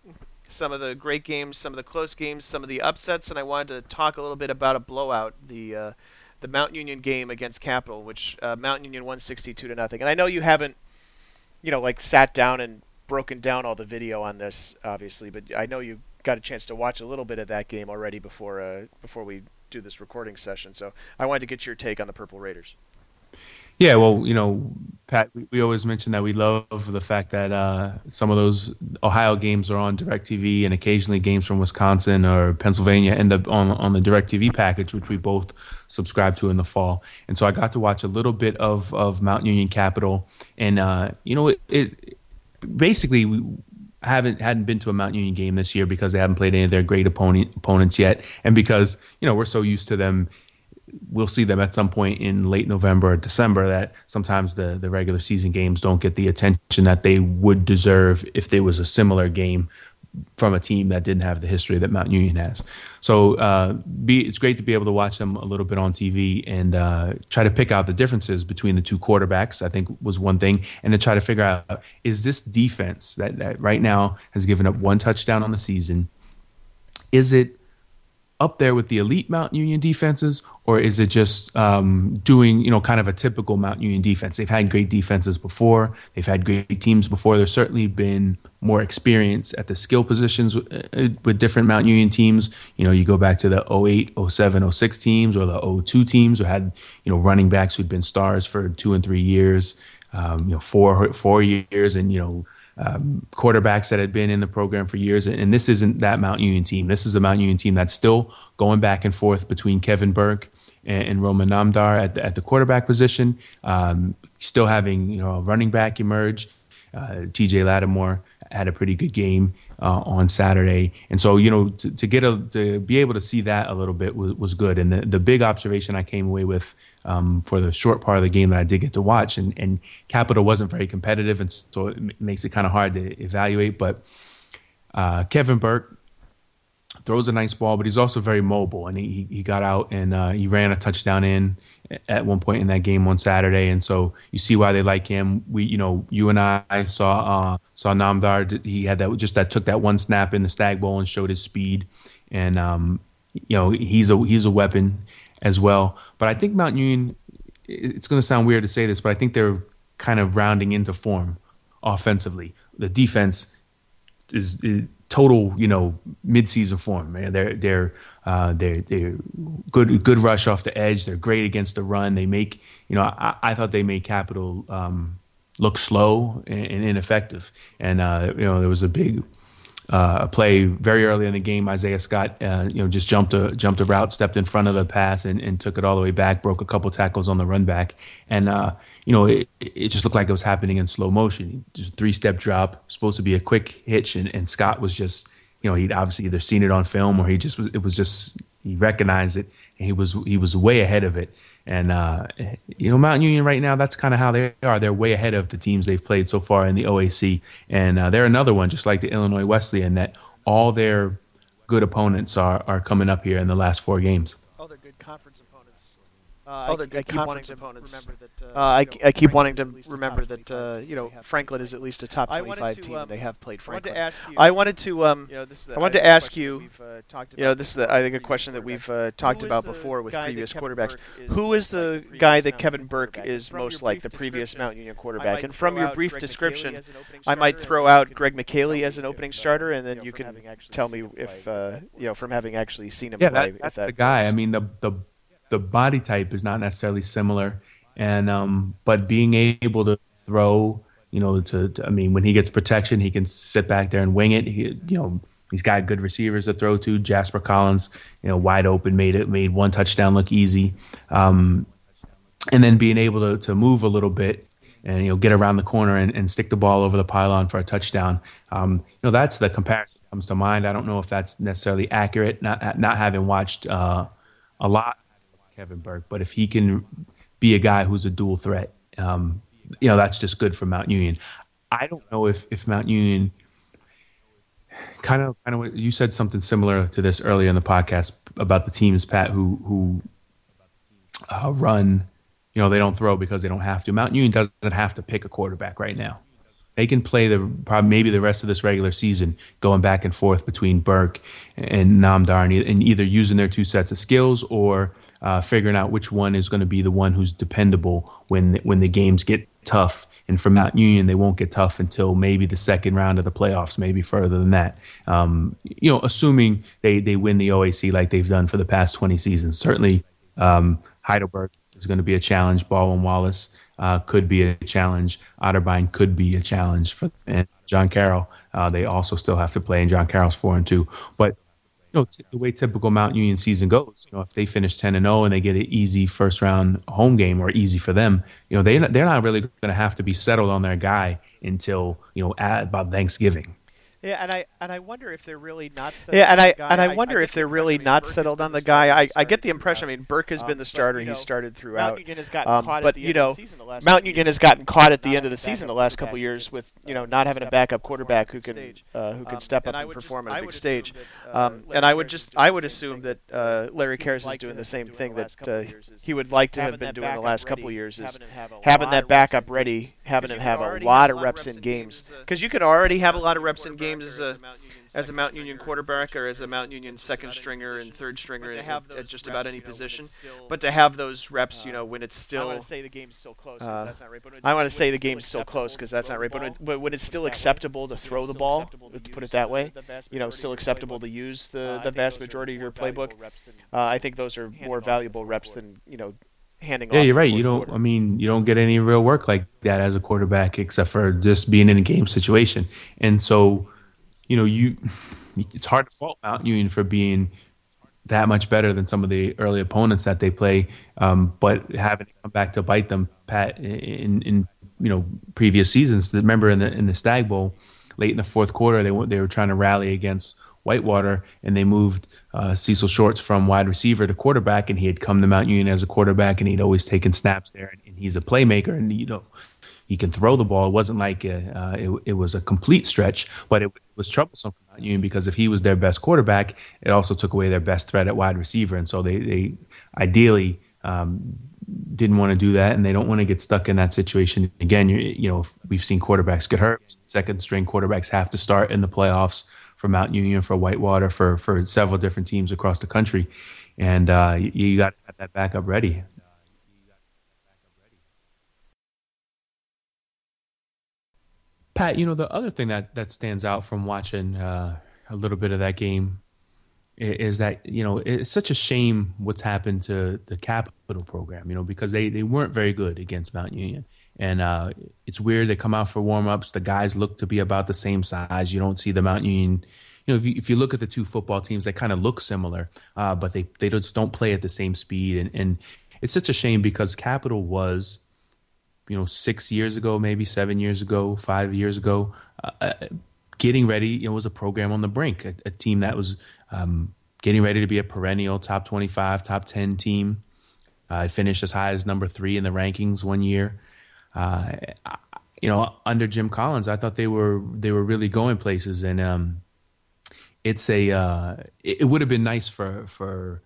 some of the great games, some of the close games, some of the upsets, and I wanted to talk a little bit about a blowout. The uh, the Mount Union game against Capital, which uh, Mount Union won 62 to nothing. And I know you haven't, you know, like sat down and broken down all the video on this, obviously, but I know you got a chance to watch a little bit of that game already before uh, before we do this recording session. So I wanted to get your take on the Purple Raiders. Yeah, well, you know, Pat, we, we always mention that we love the fact that uh, some of those Ohio games are on DirecTV, and occasionally games from Wisconsin or Pennsylvania end up on on the DirecTV package, which we both subscribe to in the fall. And so I got to watch a little bit of of Mount Union Capital, and uh, you know, it, it basically. We, haven't hadn't been to a Mount Union game this year because they haven't played any of their great opponent, opponents yet, and because you know we're so used to them we'll see them at some point in late November or December that sometimes the, the regular season games don't get the attention that they would deserve if there was a similar game from a team that didn't have the history that Mount Union has. So uh, be, it's great to be able to watch them a little bit on TV and uh, try to pick out the differences between the two quarterbacks. I think was one thing, and to try to figure out is this defense that, that right now has given up one touchdown on the season, is it up there with the elite Mount Union defenses, or is it just um, doing you know kind of a typical Mount Union defense? They've had great defenses before. They've had great teams before. There's certainly been more experience at the skill positions with, uh, with different Mount Union teams. You know, you go back to the 08, 07, 06 teams or the 02 teams who had you know running backs who'd been stars for two and three years, um, you know four four years, and you know um, quarterbacks that had been in the program for years. And this isn't that Mount Union team. This is the Mount Union team that's still going back and forth between Kevin Burke and, and Roman Namdar at the, at the quarterback position. Um, still having you know a running back emerge. Uh, TJ Lattimore had a pretty good game uh, on Saturday, and so you know to, to, get a to be able to see that a little bit was, was good. And the, the big observation I came away with um, for the short part of the game that I did get to watch. And, and Capital wasn't very competitive, and so it makes it kind of hard to evaluate. But uh, Kevin Burke throws a nice ball, but he's also very mobile, and he he got out and uh, he ran a touchdown in at one point in that game on Saturday, and so you see why they like him. We, you know, you and I saw uh, saw Namdar. He had that just that took that one snap in the Stag Bowl and showed his speed, and um, you know he's a he's a weapon as well. But I think Mount Union, it's going to sound weird to say this, but I think they're kind of rounding into form offensively. The defense is, is total, you know, midseason form. Man. They're they're uh, they're they're good good rush off the edge. They're great against the run. They make you know I, I thought they made Capital um, look slow and, and ineffective. And uh, you know there was a big uh, play very early in the game. Isaiah Scott, uh, you know, just jumped a jumped a route, stepped in front of the pass, and, and took it all the way back. Broke a couple tackles on the run back, and uh, you know, it, it just looked like it was happening in slow motion. Just three step drop, supposed to be a quick hitch, and, and Scott was just, you know, he'd obviously either seen it on film or he just was. It was just he recognized it, and he was he was way ahead of it. And uh, you know, Mount Union right now, that's kind of how they are. They're way ahead of the teams they've played so far in the OAC, and uh, they're another one, just like the Illinois Wesleyan, that all their good opponents are are coming up here in the last four games. They're good conference uh, oh, I, I, keep wanting to opponents. That, uh, uh, I, I keep wanting to remember that uh, you know Franklin is at least a top 25 team. Um, they have played Franklin. I wanted to um, you know, this is I wanted to ask you. Uh, you know, this is the, I think a question that we've uh, talked about before with previous quarterbacks. Who is the guy that Kevin Burke is most like, the previous Mount Union quarterback? And from your brief description, I might throw out Greg Micheli as an opening starter, and then you can tell me if you know from having actually seen him yeah, play. That, that's the guy. I mean, the the the body type is not necessarily similar, and um, but being able to throw, you know, to, to, I mean, when he gets protection, he can sit back there and wing it. He, you know, he's got good receivers to throw to. Jasper Collins, you know, wide open, made it made one touchdown look easy, um, and then being able to to move a little bit and you know get around the corner and, and stick the ball over the pylon for a touchdown. Um, you know that's the comparison that comes to mind. I don't know if that's necessarily accurate. Not not having watched uh, a lot Kevin Burke. But if he can be a guy who's a dual threat, um, you know, that's just good for Mount Union. I don't know if, if Mount Union kind of kind of you said something similar to this earlier in the podcast about the teams, Pat, who who uh, run. You know, they don't throw because they don't have to. Mount Union doesn't have to pick a quarterback right now. They can play the probably maybe the rest of this regular season going back and forth between Burke and Namdar and either using their two sets of skills or uh, figuring out which one is going to be the one who's dependable when when the games get tough. And for Mount Union, they won't get tough until maybe the second round of the playoffs, maybe further than that. Um, you know, assuming they they win the OAC like they've done for the past 20 seasons. Certainly, um, Heidelberg is going to be a challenge. Baldwin Wallace uh, could be a challenge. Otterbein could be a challenge for and John Carroll. Uh, they also still have to play, and John Carroll's four and two. But you know, the way typical Mount Union season goes, you know, if they finish 10 and 0 and they get an easy first round home game or easy for them, you know, they, they're not really going to have to be settled on their guy until, you know, at about Thanksgiving. Yeah, and I and I wonder if they're really not. Settled Yeah, and I and I wonder I, I if they're really not settled on the guy. I, I get the impression. I mean, Burke has um, been the starter. But, you know, he started throughout. Mount Union has gotten um, caught but you know, Mount Union has gotten caught at the end of the season the last couple years with you know not having a backup quarterback who can uh, who can um, step up and perform on a big stage. Uh, um, and I would just I would assume that uh, Larry Kehres is doing the same thing that he would like to have been doing the last couple years is having that backup ready, having him have a lot of reps in games because you can already have a lot of reps in games as a as a Mount Union quarterback or as a Mount Union second stringer and third stringer at, at just about any position. But to have those reps, you uh, know, when it's still. I want to say the game's still close because that's uh, not right. But I want to say the game's still close because that's not right. But when, when it's still acceptable to throw the ball, to put it that way, you know, still acceptable to use the, uh, the vast majority of your playbook, uh, I think those are more valuable reps than, you know, handing yeah, you're right. You don't. Quarter. I mean, you don't get any real work like that as a quarterback, except for just being in a game situation. And so, you know, you it's hard to fault Mount Union for being that much better than some of the early opponents that they play, um, but having to come back to bite them, Pat, in, in you know previous seasons. Remember in the in the Stag Bowl, late in the fourth quarter, they they were trying to rally against Whitewater, and they moved uh, Cecil Shorts from wide receiver to quarterback, and he had come to Mount Union as a quarterback, and he'd always taken snaps there, and, and he's a playmaker, and you know he can throw the ball. It wasn't like a, uh, it, it, was a complete stretch, but it was troublesome for Mount Union because if he was their best quarterback, it also took away their best threat at wide receiver, and so they, they ideally um, didn't want to do that, and they don't want to get stuck in that situation again. You, you know, we've seen quarterbacks get hurt. Second string quarterbacks have to start in the playoffs for Mount Union, for Whitewater, for for several different teams across the country, and uh, you, you got to have that backup ready. Pat, you know the other thing that that stands out from watching uh, a little bit of that game is that you know it's such a shame what's happened to the capital program you know because they, they weren't very good against mount union. And uh, it's weird they come out for warm-ups the guys look to be about the same size you don't see the mount union you know if you, if you look at the two football teams they kind of look similar uh, but they, they just don't play at the same speed. And, and it's such a shame because capital was you know six years ago maybe seven years ago five years ago uh, uh getting ready you know was a program on the brink a, a team that was um, getting ready to be a perennial top 25, top 10 team. Uh, I finished as high as number three in the rankings one year. Uh, you know, under Jim Collins, I thought they were they were really going places, and um, it's a uh, it, it would have been nice for for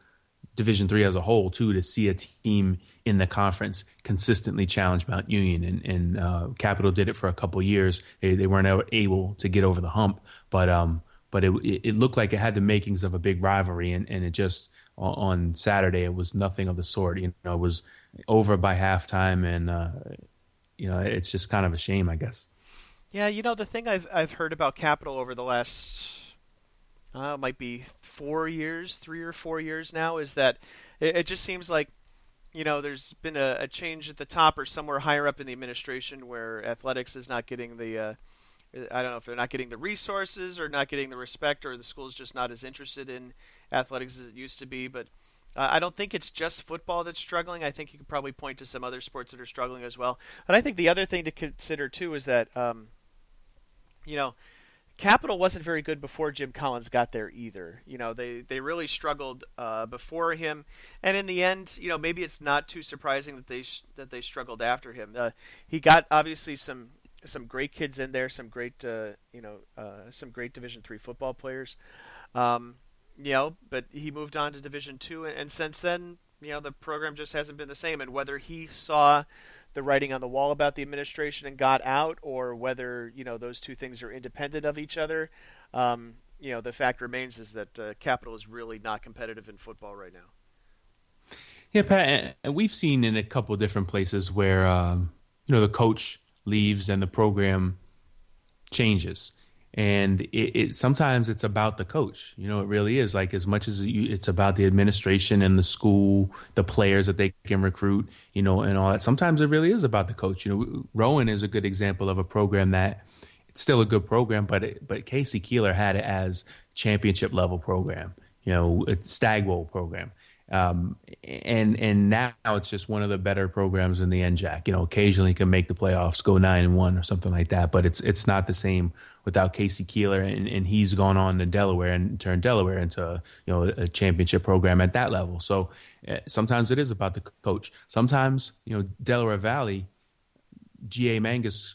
Division three as a whole too to see a team in the conference consistently challenge Mount Union, and, and uh, Capital did it for a couple years. They, they weren't able to get over the hump, but um, but it, it looked like it had the makings of a big rivalry, and, and it just on Saturday it was nothing of the sort. You know, it was over by halftime, and uh, you know it's just kind of a shame, I guess. Yeah, you know the thing I've I've heard about Capital over the last uh, might be four years, three or four years now, is that it, it just seems like you know there's been a, a, change at the top or somewhere higher up in the administration where athletics is not getting the uh, I don't know if they're not getting the resources or not getting the respect, or the school's just not as interested in athletics as it used to be. But uh, I don't think it's just football that's struggling. I think you could probably point to some other sports that are struggling as well. But I think the other thing to consider too is that, um, you know, Capital wasn't very good before Jim Collins got there either. You know, they they really struggled uh, before him, and in the end, you know, maybe it's not too surprising that they that they struggled after him. Uh, he got obviously some some great kids in there, some great uh, you know uh, some great Division three football players. Um, you know, but he moved on to Division two, and, and since then, you know, the program just hasn't been the same. And whether he saw the writing on the wall about the administration and got out, or whether you know those two things are independent of each other, um, you know, the fact remains is that uh, Capital is really not competitive in football right now. Yeah, Pat, and we've seen in a couple different places where um, you know the coach leaves and the program changes and it, it, sometimes it's about the coach you know it really is like as much as you, it's about the administration and the school the players that they can recruit you know and all that sometimes it really is about the coach you know rowan is a good example of a program that it's still a good program but it, but K.C. Keeler had it as championship level program you know a stag program Um, and and now it's just one of the better programs in the NJAC. You know, occasionally can make the playoffs, go nine and one or something like that. But it's it's not the same without K.C. Keeler, and, and he's gone on to Delaware and turned Delaware into you know a championship program at that level. So uh, sometimes it is about the coach. Sometimes you know Delaware Valley. G.A. Mangus,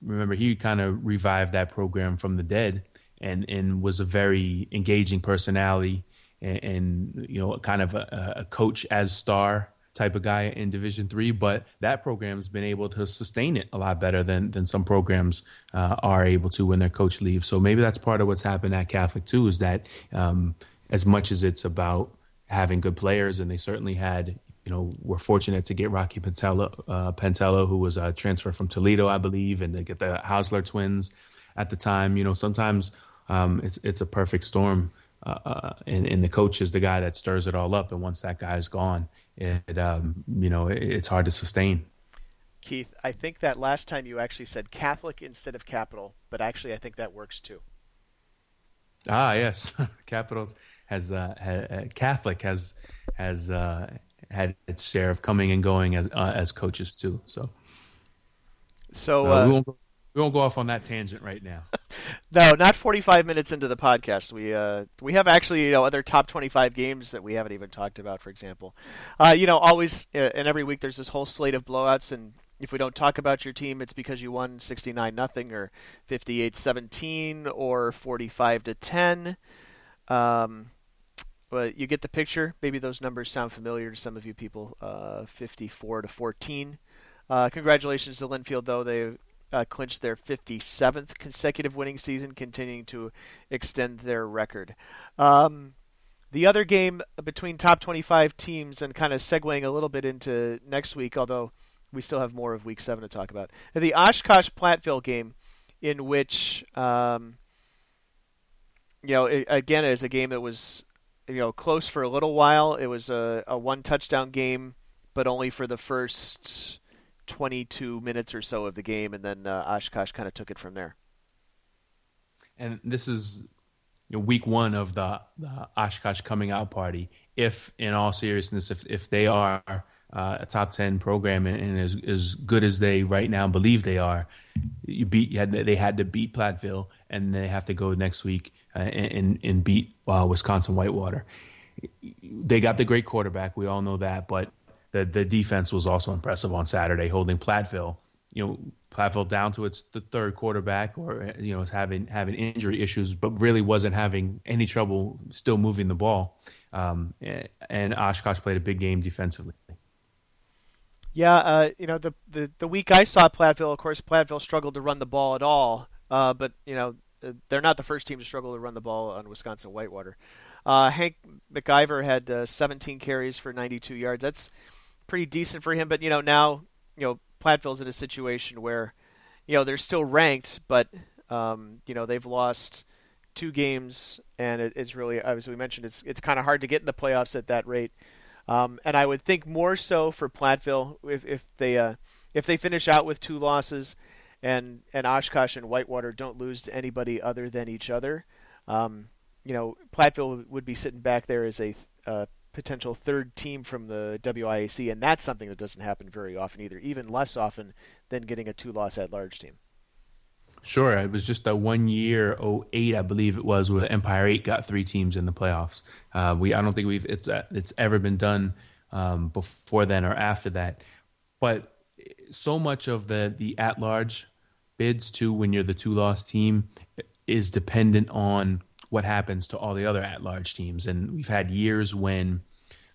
remember he kind of revived that program from the dead, and and was a very engaging personality and, and you know kind of a, a, coach as star type of guy in Division three. But that program's been able to sustain it a lot better than than some programs uh, are able to when their coach leaves. So maybe that's part of what's happened at Catholic too. Is that um, as much as it's about having good players, and they certainly had you know, we're fortunate to get Rocky Pentello, uh, Pentello, who was a transfer from Toledo, I believe, and to get the Hausler twins at the time. You know, sometimes um, it's it's a perfect storm uh, uh, and, and the coach is the guy that stirs it all up. And once that guy is gone, it um, you know it, it's hard to sustain. Keith, I think that last time you actually said Catholic instead of capital, but actually I think that works too. Ah, yes, Capitals has uh, ha- Catholic has has uh, had its share of coming and going as uh, as coaches too. So, so uh, we won't go, we won't go off on that tangent right now. no, not 45 minutes into the podcast. We uh, we have actually you know other top 25 games that we haven't even talked about. For example, uh, you know always uh, and every week there's this whole slate of blowouts and. If we don't talk about your team, it's because you won 69 nothing or 58-17 or 45 to 10. Um, but you get the picture. Maybe those numbers sound familiar to some of you people. Uh, 54 to 14. Uh, congratulations to Linfield, though they uh, clinched their 57th consecutive winning season, continuing to extend their record. Um, the other game between top 25 teams, and kind of segueing a little bit into next week, although we still have more of Week Seven to talk about. The Oshkosh Platteville game, in which um, you know it, again is a game that was you know close for a little while. It was a, a one touchdown game, but only for the first 22 minutes or so of the game, and then uh, Oshkosh kind of took it from there. And this is you know, week one of the, the, Oshkosh coming out party. If, in all seriousness, if, if they are uh, a top 10 program and, and as, as good as they right now believe they are, you beat you had, they had to beat Platteville, and they have to go next week uh, and, and beat uh, Wisconsin Whitewater. They got the great quarterback, we all know that, but the the defense was also impressive on Saturday, holding Platteville. You know, Platteville down to its the third quarterback, or you know, having having injury issues, but really wasn't having any trouble still moving the ball. Um, and Oshkosh played a big game defensively. Yeah, uh, you know, the, the the week I saw Platteville, of course, Platteville struggled to run the ball at all. Uh, but you know, they're not the first team to struggle to run the ball on Wisconsin Whitewater. Uh, Hank McIver had uh, 17 carries for 92 yards. That's pretty decent for him. But you know now you know Platteville's in a situation where you know they're still ranked, but um, you know they've lost two games, and it, it's really as we mentioned, it's it's kind of hard to get in the playoffs at that rate. Um, and I would think more so for Platteville if if they uh, if they finish out with two losses, and and Oshkosh and Whitewater don't lose to anybody other than each other. Um, you know, Platteville would be sitting back there as a uh, potential third team from the WIAC, and that's something that doesn't happen very often either, even less often than getting a two-loss at-large team. Sure, it was just a one year 08, I believe it was, where Empire Eight got three teams in the playoffs. Uh, we I don't think we've it's uh, it's ever been done um, before then or after that. But so much of the the at large bids too, when you're the two loss team, is dependent on what happens to all the other at large teams. And we've had years when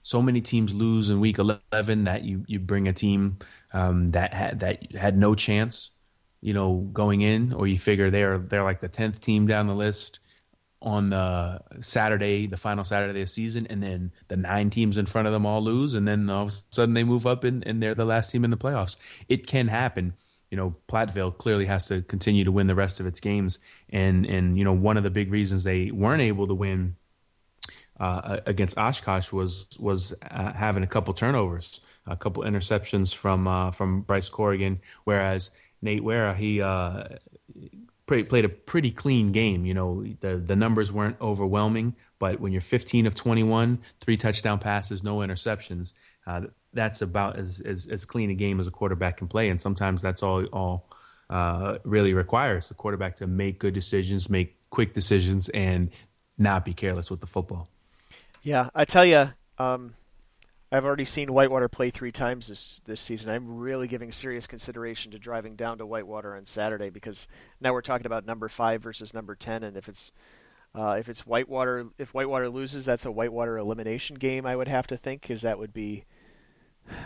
so many teams lose in week 11 that you, you bring a team um, that had that had no chance, you know, going in, or you figure they're they're like the 10th team down the list on the Saturday, the final Saturday of the season, and then the nine teams in front of them all lose, and then all of a sudden they move up and, and they're the last team in the playoffs. It can happen. You know, Platteville clearly has to continue to win the rest of its games, and and you know one of the big reasons they weren't able to win uh, against Oshkosh was was uh, having a couple turnovers, a couple interceptions from uh, from Bryce Corrigan, whereas Nate Wara he uh, played a pretty clean game. You know, the the numbers weren't overwhelming, but when you're 15 of 21, three touchdown passes, no interceptions, uh, that's about as, as as clean a game as a quarterback can play. And sometimes that's all all uh, really requires the quarterback to make good decisions, make quick decisions, and not be careless with the football. Yeah, I tell you. Um, I've already seen Whitewater play three times this this season. I'm really giving serious consideration to driving down to Whitewater on Saturday because now we're talking about number five versus number ten, and if it's uh, if it's Whitewater, if Whitewater loses, that's a Whitewater elimination game. I would have to think because that would be,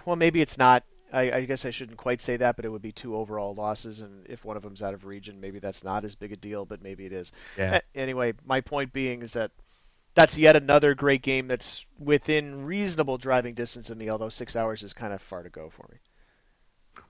well, maybe it's not. I, I, guess I shouldn't quite say that, but it would be two overall losses, and if one of them's out of region, maybe that's not as big a deal, but maybe it is. Yeah. A- anyway, my point being is that that's yet another great game that's within reasonable driving distance of me, although six hours is kind of far to go for me.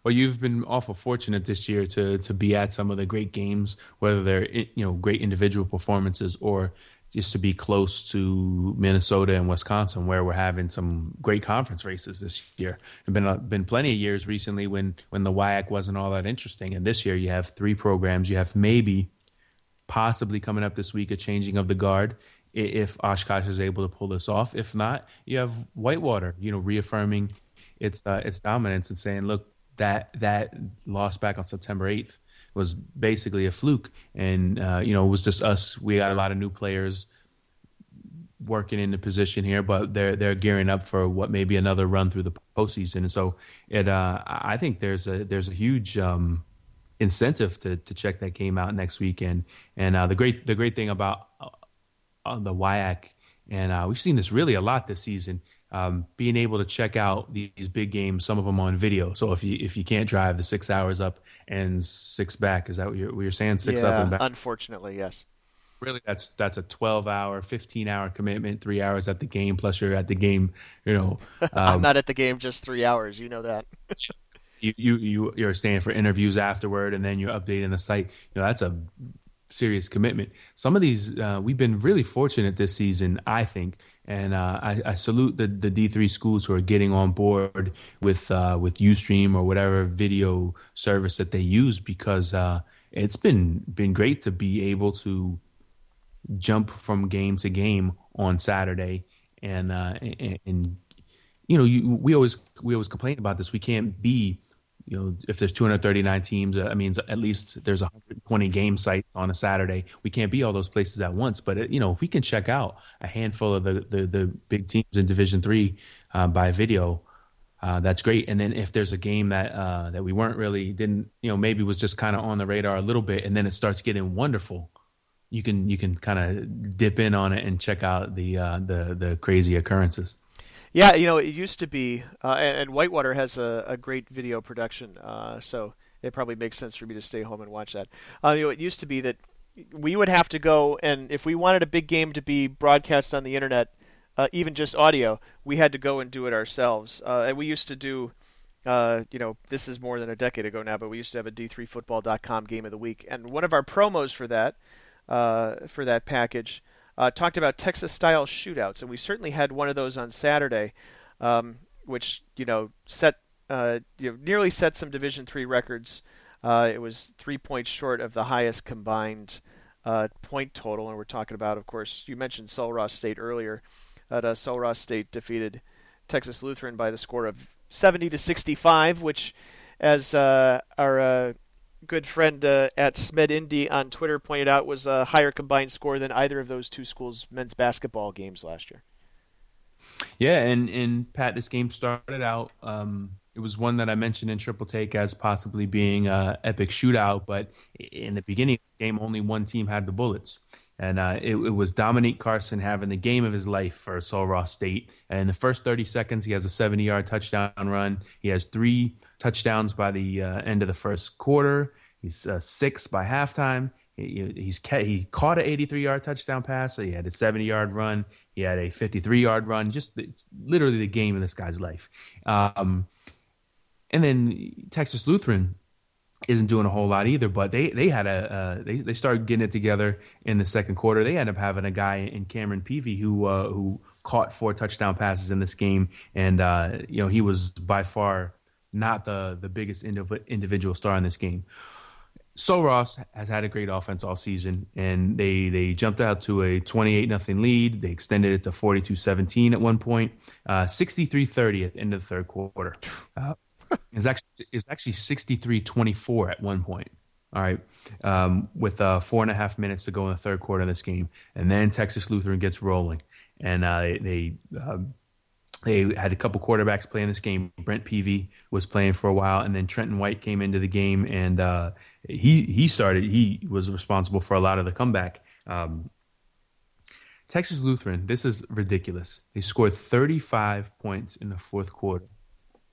Well, you've been awful fortunate this year to to be at some of the great games, whether they're you know great individual performances or just to be close to Minnesota and Wisconsin, where we're having some great conference races this year. There've been uh, been plenty of years recently when when the WIAC wasn't all that interesting, and this year you have three programs. You have maybe, possibly coming up this week, a changing of the guard, if Oshkosh is able to pull this off. If not, you have Whitewater, you know, reaffirming its uh, its dominance and saying, look, that that loss back on September eighth was basically a fluke, and uh, you know, it was just us. We got a lot of new players working in the position here, but they're they're gearing up for what may be another run through the postseason. And so, it uh, I think there's a there's a huge um, incentive to to check that game out next weekend. And uh, the great the great thing about on the WIAC, and uh, we've seen this really a lot this season. Um, being able to check out these big games, some of them on video. So if you if you can't drive the six hours up and six back, is that what you're, what you're saying? Six yeah, up and back. Unfortunately, yes. Really, that's that's a 12 hour, 15 hour commitment. Three hours at the game, plus you're at the game. You know, um, I'm not at the game just three hours. You know that. you you you you're staying for interviews afterward, and then you're updating the site. You know, that's a serious commitment. Some of these, uh, we've been really fortunate this season, I think, and uh, I, I, salute the, the D three schools who are getting on board with uh, with UStream or whatever video service that they use because uh, it's been been great to be able to jump from game to game on Saturday and uh, and, and you know you, we always we always complain about this. We can't be you know, if there's 239 teams, that means at least there's 120 game sites on a Saturday. We can't be all those places at once, but it, you know, if we can check out a handful of the the, the big teams in Division Three uh, by video, uh, that's great. And then if there's a game that uh, that we weren't really didn't, you know, maybe was just kind of on the radar a little bit, and then it starts getting wonderful. You can you can kind of dip in on it and check out the uh, the the crazy occurrences. Yeah, you know, it used to be, uh, and, and, Whitewater has a, a great video production, uh, so it probably makes sense for me to stay home and watch that. Uh, you know, it used to be that we would have to go, and if we wanted a big game to be broadcast on the internet, uh, even just audio, we had to go and do it ourselves. Uh, and we used to do, uh, you know, this is more than a decade ago now, but we used to have a D3Football.com game of the week, and one of our promos for that, for that package uh, talked about Texas style shootouts, and we certainly had one of those on Saturday, um, which you know set uh, you know, nearly set some Division three records. Uh, it was three points short of the highest combined uh, point total, and we're talking about, of course, you mentioned Sul Ross State earlier. That uh, Sul Ross State defeated Texas Lutheran by the score of 70 to 65, which, as uh, our good friend uh, at Smed Indy on Twitter pointed out was a higher combined score than either of those two schools' men's basketball games last year. Yeah, and and Pat, this game started out. Um, it was one that I mentioned in Triple Take as possibly being a epic shootout, but in the beginning of the game, only one team had the bullets. And uh, it, it, was Dominique Carson having the game of his life for Sul Ross State. And in the first 30 seconds, he has a 70 yard touchdown run. He has three touchdowns by the uh, end of the first quarter. He's uh, six by halftime. He, he's he caught an 83 yard touchdown pass. he had a 70 yard run. He had a 53 yard run. Just literally the game of this guy's life. Um, and then Texas Lutheran isn't doing a whole lot either. But they they had a uh, they they started getting it together in the second quarter. They end up having a guy in Cameron Peavy who uh, who caught four touchdown passes in this game, and uh, you know he was by far not the the biggest indiv- individual star in this game. Sul Ross has had a great offense all season, and they they jumped out to a 28 nothing lead. They extended it to 42-17 at one point, uh, 63-30 at the end of the third quarter. Uh, it's actually it's actually 63-24 at one point. All right, um, with uh, four and a half minutes to go in the third quarter of this game, and then Texas Lutheran gets rolling, and uh, they. they um, they had a couple quarterbacks playing this game. Brent Peavy was playing for a while, and then Trenton White came into the game, and uh, he he started. He was responsible for a lot of the comeback. Um, Texas Lutheran, this is ridiculous. They scored 35 points in the fourth quarter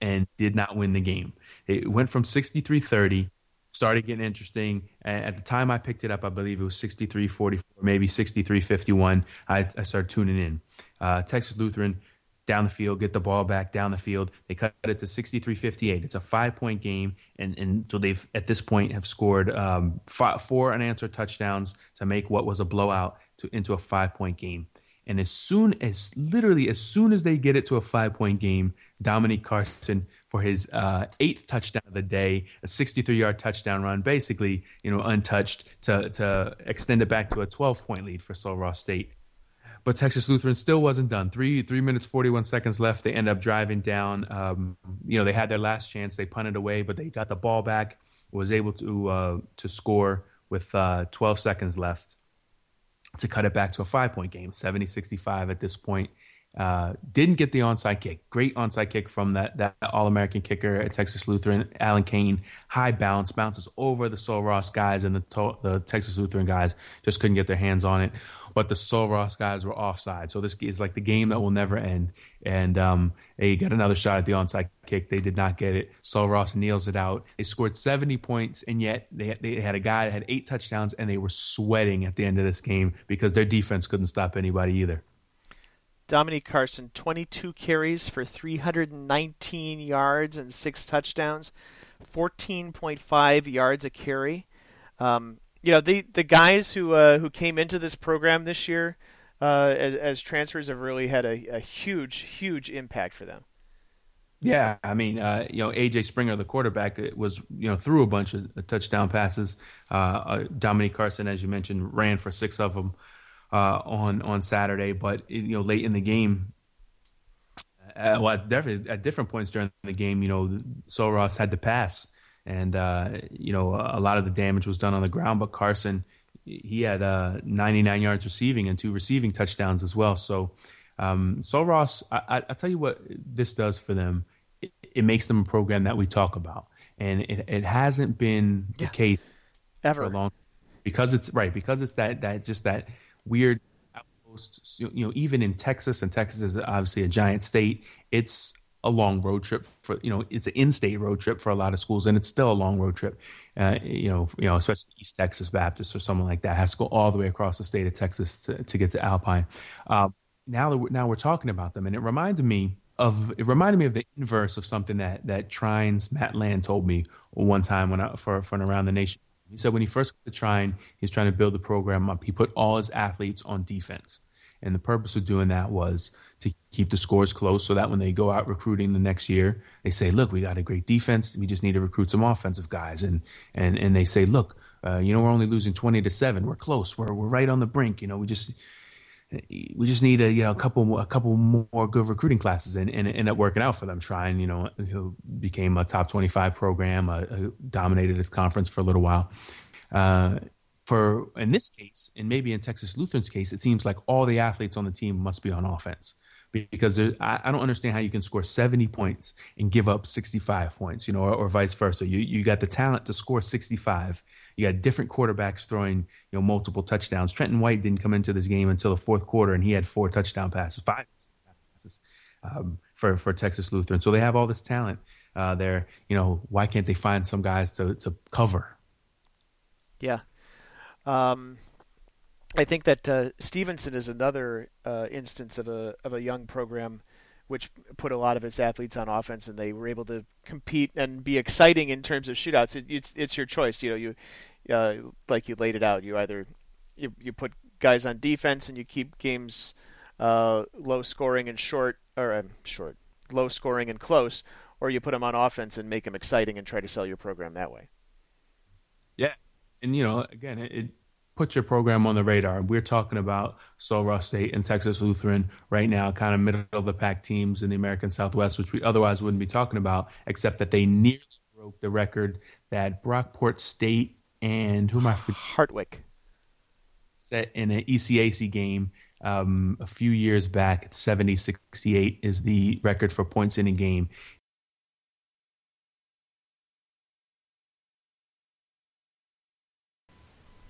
and did not win the game. It went from 63 30, started getting interesting. At the time I picked it up, I believe it was 63 44, maybe 63 51. I, I started tuning in. Uh, Texas Lutheran down the field, get the ball back down the field. They cut it to 63-58. It's a five-point game, and, and so they've at this point have scored um, five, four unanswered touchdowns to make what was a blowout to, into a five-point game. And as soon as, literally, as soon as they get it to a five-point game, Dominique Carson for his uh, eighth touchdown of the day, a 63-yard touchdown run, basically, you know, untouched to to extend it back to a 12-point lead for Sul Ross State. But Texas Lutheran still wasn't done. Three three minutes forty one seconds left. They end up driving down. Um, you know they had their last chance. They punted away, but they got the ball back. Was able to uh, to score with uh, twelve seconds left to cut it back to a five point game, 70-65 at this point. Uh, didn't get the onside kick. Great onside kick from that that All American kicker at Texas Lutheran, Alan Kane. High bounce, bounces over the Sul Ross guys, and the the Texas Lutheran guys just couldn't get their hands on it. But the Sul Ross guys were offside, so this is like the game that will never end. And um, they got another shot at the onside kick. They did not get it. Sul Ross kneels it out. They scored 70 points, and yet they they had a guy that had eight touchdowns, and they were sweating at the end of this game because their defense couldn't stop anybody either. Dominique Carson, 22 carries for 319 yards and six touchdowns, 14.5 yards a carry. Um, you know, the the guys who uh, who came into this program this year uh, as, as, transfers have really had a, a, huge, huge impact for them. Yeah, I mean, uh, you know, AJ Springer, the quarterback, was you know threw a bunch of touchdown passes. Uh, uh, Dominique Carson, as you mentioned, ran for six of them uh, on on Saturday, but you know late in the game, uh, well, at, definitely at different points during the game, you know, Sul Ross had to pass, and uh, you know a lot of the damage was done on the ground. But Carson, he had uh, 99 yards receiving and two receiving touchdowns as well. So um, Sul Ross, I, I, tell you what, this does for them. It, it, makes them a program that we talk about, and it, it hasn't been yeah. the case ever for long because it's right because it's that that just that weird outposts. You know, even in Texas, and Texas is obviously a giant state. It's a long road trip for you know it's an in-state road trip for a lot of schools and it's still a long road trip uh, you know you know especially east texas baptist or someone like that has to go all the way across the state of texas to, to get to alpine uh, now that we're, now we're talking about them and it reminded me of it reminded me of the inverse of something that that Trine's Matt Land told me one time when I, for for around the nation he said when he first got to Trine, he's trying to build the program up. He put all his athletes on defense. And the purpose of doing that was to keep the scores close so that when they go out recruiting the next year, they say, look, we got a great defense. We just need to recruit some offensive guys. And, and, and they say, look, uh, you know, we're only losing 20 to 7. We're close. We're, we're right on the brink. You know, we just, we just need a you know a couple a couple more good recruiting classes and, and ended up working out for them. Trine you know who became a top twenty five program, uh, dominated this conference for a little while. Uh, for in this case, and maybe in Texas Lutheran's case, it seems like all the athletes on the team must be on offense because I, I, don't understand how you can score 70 points and give up 65 points, you know, or, or, vice versa. You you got the talent to score 65. You got different quarterbacks throwing, you know, multiple touchdowns. Trenton White didn't come into this game until the fourth quarter, and he had four touchdown passes, five passes um, for for Texas Lutheran. So they have all this talent uh, there. You know, why can't they find some guys to to cover? Yeah. Um, I think that uh, Stevenson is another uh, instance of a of a young program which put a lot of its athletes on offense, and they were able to compete and be exciting in terms of shootouts. It, it's it's your choice. You know, you uh, like you laid it out. You either you you put guys on defense and you keep games uh, low scoring and short, or um, short, low scoring and close, or you put them on offense and make them exciting and try to sell your program that way. Yeah, and you know, again, it, it puts your program on the radar. We're talking about Ross State and Texas Lutheran right now, kind of middle of the pack teams in the American Southwest, which we otherwise wouldn't be talking about, except that they nearly broke the record that Brockport State and who am I? Hartwick set in an ECAC game um, a few years back. 70 68 is the record for points in a game.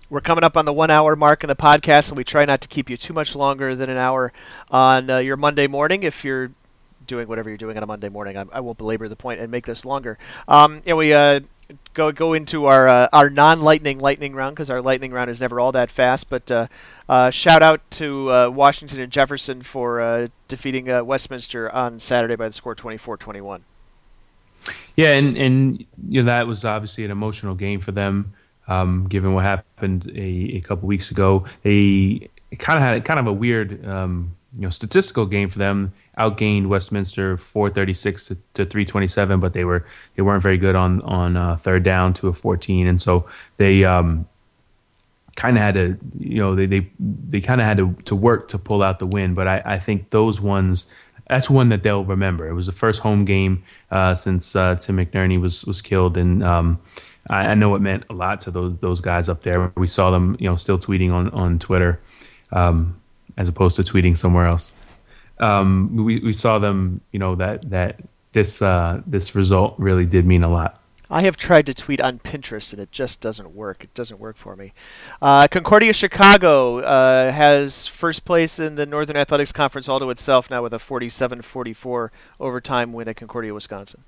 We're coming up on the one hour mark in the podcast, and we try not to keep you too much longer than an hour on uh, your Monday morning. If you're doing whatever you're doing on a Monday morning, I, I won't belabor the point and make this longer. Um, and we uh, go go into our uh, our non lightning lightning round because our lightning round is never all that fast. But uh, uh, shout out to uh, Washington and Jefferson for uh, defeating Westminster on Saturday by the score 24-21. Yeah, and and you know that was obviously an emotional game for them, um, given what happened a, a couple weeks ago. They kind of had kind of a weird. Um, you know, statistical game for them outgained Westminster 436 to, to 327, but they were they weren't very good on on uh, third down to a 14, and so they um, kind of had to you know they they, they kind of had to, to work to pull out the win. But I, I think those ones that's one that they'll remember. It was the first home game uh, since uh, Tim McNerney was was killed, and um, I, I, know it meant a lot to those those guys up there. We saw them, you know, still tweeting on on Twitter, um, as opposed to tweeting somewhere else um, we, we saw them, you know, that that this uh, this result really did mean a lot. I have tried to tweet on Pinterest and it just doesn't work. It doesn't work for me. Uh, Concordia Chicago uh, has first place in the Northern Athletics Conference all to itself now with a 47 44 overtime win at Concordia, Wisconsin.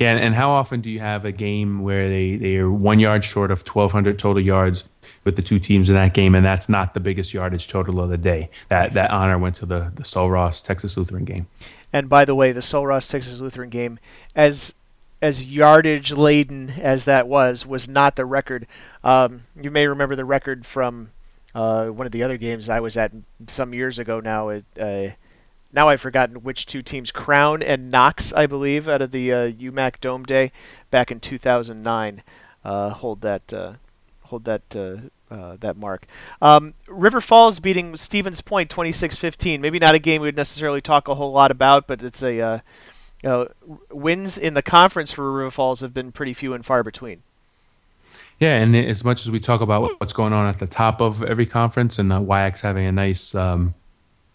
Yeah, and, how often do you have a game where they, they are one yard short of 1,200 total yards with the two teams in that game, and that's not the biggest yardage total of the day? That that honor went to the, the Sul Ross Texas Lutheran game. And by the way, the Sul Ross Texas Lutheran game, as as yardage laden as that was, was not the record. Um, you may remember the record from uh, one of the other games I was at some years ago now. It, uh, now I've forgotten which two teams, Crown and Knox, I believe, out of the uh, UMAC Dome Day back in 2009, uh, hold that uh, hold that uh, uh, that mark. Um, River Falls beating Stevens Point 26-15. Maybe not a game we'd necessarily talk a whole lot about, but it's a uh, wins in the conference for River Falls have been pretty few and far between. Yeah, and as much as we talk about what's going on at the top of every conference and the WIAC's having a nice um,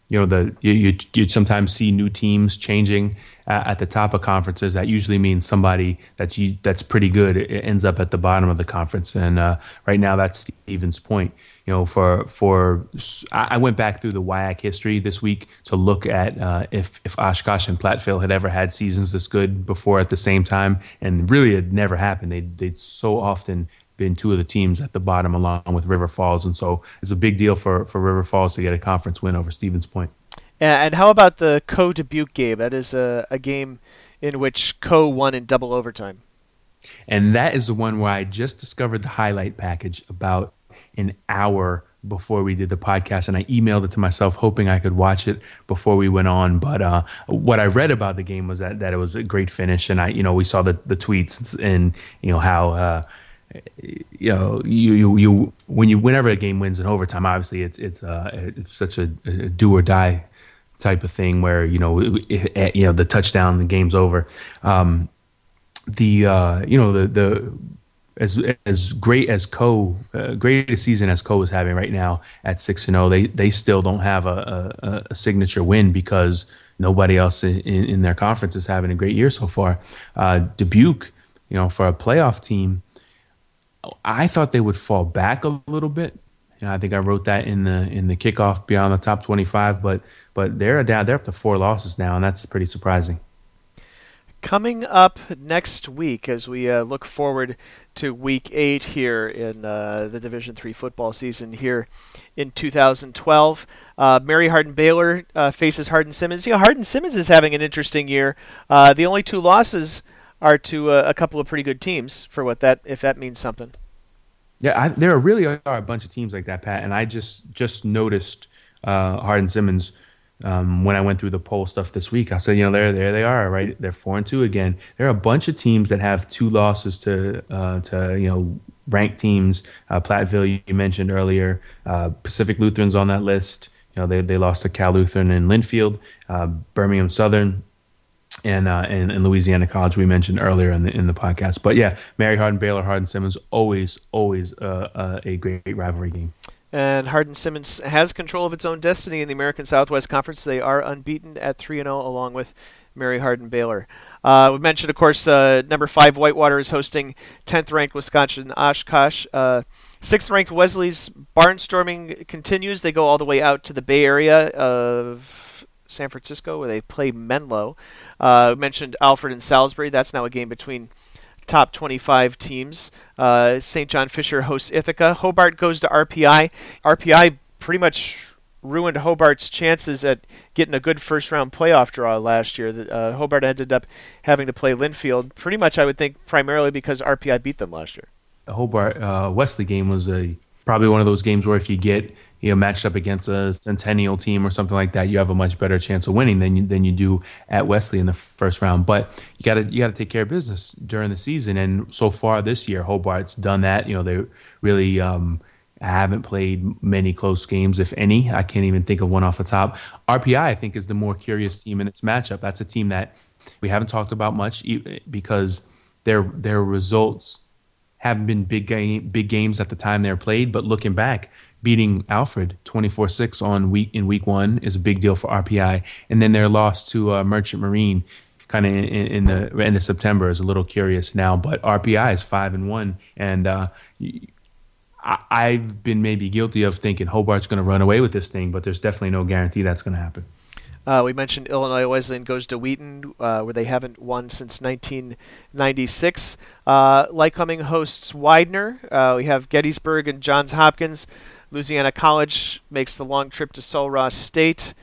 you know the you you, you sometimes see new teams changing at, the top of conferences. That usually means somebody that's that's pretty good it ends up at the bottom of the conference. And uh, right now, that's Stevens Point. You know, for for I went back through the WIAC history this week to look at uh, if if Oshkosh and Platteville had ever had seasons this good before at the same time, and really it never happened. They they so often been two of the teams at the bottom along with River Falls. And so it's a big deal for, for River Falls to get a conference win over Stevens Point. And how about the Coe Dubuque game? That is a, a game in which Coe won in double overtime. And that is the one where I just discovered the highlight package about an hour before we did the podcast, and I emailed it to myself, hoping I could watch it before we went on. But uh, what I read about the game was that, that it was a great finish, and I, you know, we saw the, the tweets and you know how uh, you know, you, you, you, when you, whenever a game wins in overtime, obviously it's, it's, uh, it's such a, a do or die type of thing where, you know, it, you know, the touchdown, the game's over. Um, the, uh, you know, the, the, as, as great as Coe, uh, season as Coe is having right now at six and zero, oh, they they still don't have a, a, a signature win because nobody else in, in, their conference is having a great year so far. Uh, Dubuque, you know, for a playoff team, I thought they would fall back a little bit. You know, I think I wrote that in the in the kickoff beyond the top 25, but but they're down they're up to four losses now, and that's pretty surprising. Coming up next week, as we uh, look forward to Week Eight here in uh, the Division Three football season here in 2012, uh, Mary Hardin Baylor uh, faces Hardin Simmons. You know, Hardin Simmons is having an interesting year. Uh, the only two losses are to a, a couple of pretty good teams for what that if that means something. Yeah, I, there really are a bunch of teams like that, Pat. And I just just noticed uh, Hardin Simmons um, when I went through the poll stuff this week. I said, you know, there there they are, right? They're four and two again. There are a bunch of teams that have two losses to uh, to you know ranked teams. Uh, Platteville, you mentioned earlier. Uh, Pacific Lutherans on that list. You know, they, they lost to Cal Lutheran in Linfield, uh, Birmingham Southern, and, uh, and Louisiana College we mentioned earlier in the in the podcast. But yeah, Mary Hardin, Baylor Hardin Simmons, always always uh, uh, a great rivalry game. And Hardin Simmons has control of its own destiny in the American Southwest Conference. They are unbeaten at 3 and 0, along with Mary Hardin Baylor. Uh, we mentioned, of course, uh, number five Whitewater is hosting 10th ranked Wisconsin Oshkosh. Uh, sixth ranked Wesley's barnstorming continues. They go all the way out to the Bay Area of San Francisco, where they play Menlo. Uh, mentioned Alfred and Salisbury. That's now a game between top 25 teams. Uh, St. John Fisher hosts Ithaca. Hobart goes to RPI. RPI pretty much ruined Hobart's chances at getting a good first round playoff draw last year. Uh, Hobart ended up having to play Linfield pretty much, I would think, primarily because RPI beat them last year. Hobart uh, Wesley game was a probably one of those games where if you get you know matched up against a Centennial team or something like that, you have a much better chance of winning than you, than you do at Wesley in the first round. But you got to you got to take care of business during the season, and so far this year, Hobart's done that. You know, they really. Um, haven't played many close games, if any. I can't even think of one off the top. RPI, I think, is the more curious team in its matchup. That's a team that we haven't talked about much because their their results haven't been big game, big games at the time they're played. But looking back, beating Alfred 24-6 on week in week one is a big deal for RPI, and then their loss to uh, Merchant Marine kind of in, in, the end of September is a little curious now. But RPI is five and one, and uh, I, have been maybe guilty of thinking Hobart's going to run away with this thing, but there's definitely no guarantee that's going to happen. Uh, we mentioned Illinois Wesleyan goes to Wheaton, uh, where they haven't won since 1996. Uh, Lycoming hosts Widener. Uh, we have Gettysburg and Johns Hopkins. Louisiana College makes the long trip to Sul Ross State.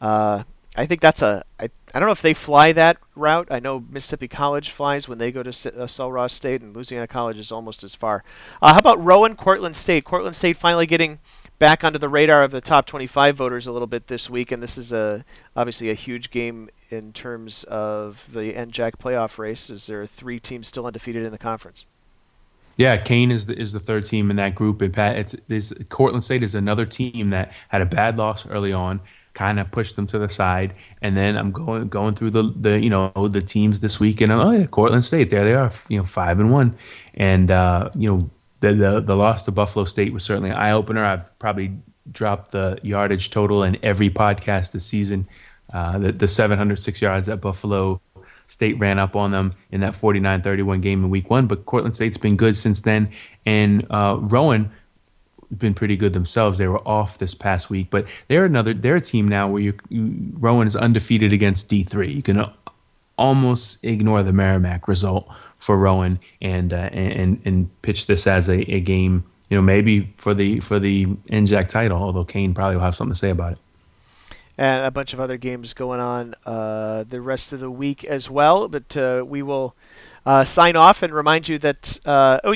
Uh, I think that's a. I, I don't know if they fly that route. I know Mississippi College flies when they go to uh, Sul Ross State, and Louisiana College is almost as far. Uh, how about Rowan, Cortland State? Cortland State finally getting back onto the radar of the top 25 voters a little bit this week, and this is a obviously a huge game in terms of the NJAC playoff race. Is there are three teams still undefeated in the conference? Yeah, Kean is the, is the third team in that group, and Pat, it's, it's Cortland State is another team that had a bad loss early on, kind of pushed them to the side, and then I'm going going through the the you know the teams this week, and oh yeah, Cortland State, there they are, you know five and one, and uh, you know the, the the loss to Buffalo State was certainly an eye opener. I've probably dropped the yardage total in every podcast this season. Uh, the, the 706 yards that Buffalo State ran up on them in that 49-31 game in Week One, but Cortland State's been good since then, and uh, Rowan been pretty good themselves. They were off this past week, but they're another they're a team now where you, you Rowan is undefeated against D three. You can almost ignore the Merrimack result for Rowan and uh, and and pitch this as a, a game. You know, maybe for the for the NJAC title. Although Kean probably will have something to say about it and a bunch of other games going on uh, the rest of the week as well. But uh, we will uh, sign off and remind you that. Uh, oh,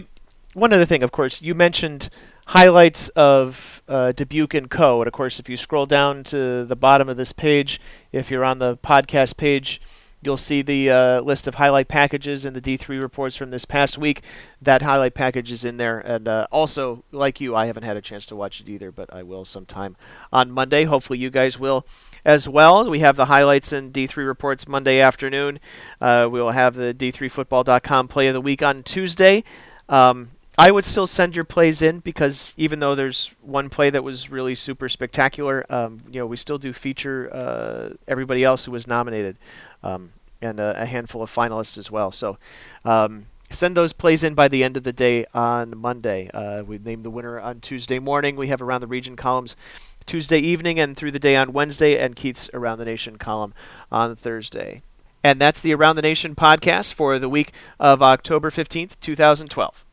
one other thing, of course, you mentioned highlights of uh, Dubuque and Coe. And of course, if you scroll down to the bottom of this page, if you're on the podcast page, you'll see the uh, list of highlight packages and the D3 reports from this past week. That highlight package is in there. And uh, also, like you, I haven't had a chance to watch it either, but I will sometime on Monday. Hopefully, you guys will as well. We have the highlights and D3 reports Monday afternoon. Uh, we will have the D3Football.com play of the week on Tuesday. Um, I would still send your plays in because even though there's one play that was really super spectacular, um, you know, we still do feature uh, everybody else who was nominated um, and a, a, handful of finalists as well. So um, send those plays in by the end of the day on Monday. Uh, we name the winner on Tuesday morning. We have around the region columns Tuesday evening and through the day on Wednesday, and Keith's Around the Nation column on Thursday. And that's the Around the Nation podcast for the week of October 15th, 2012.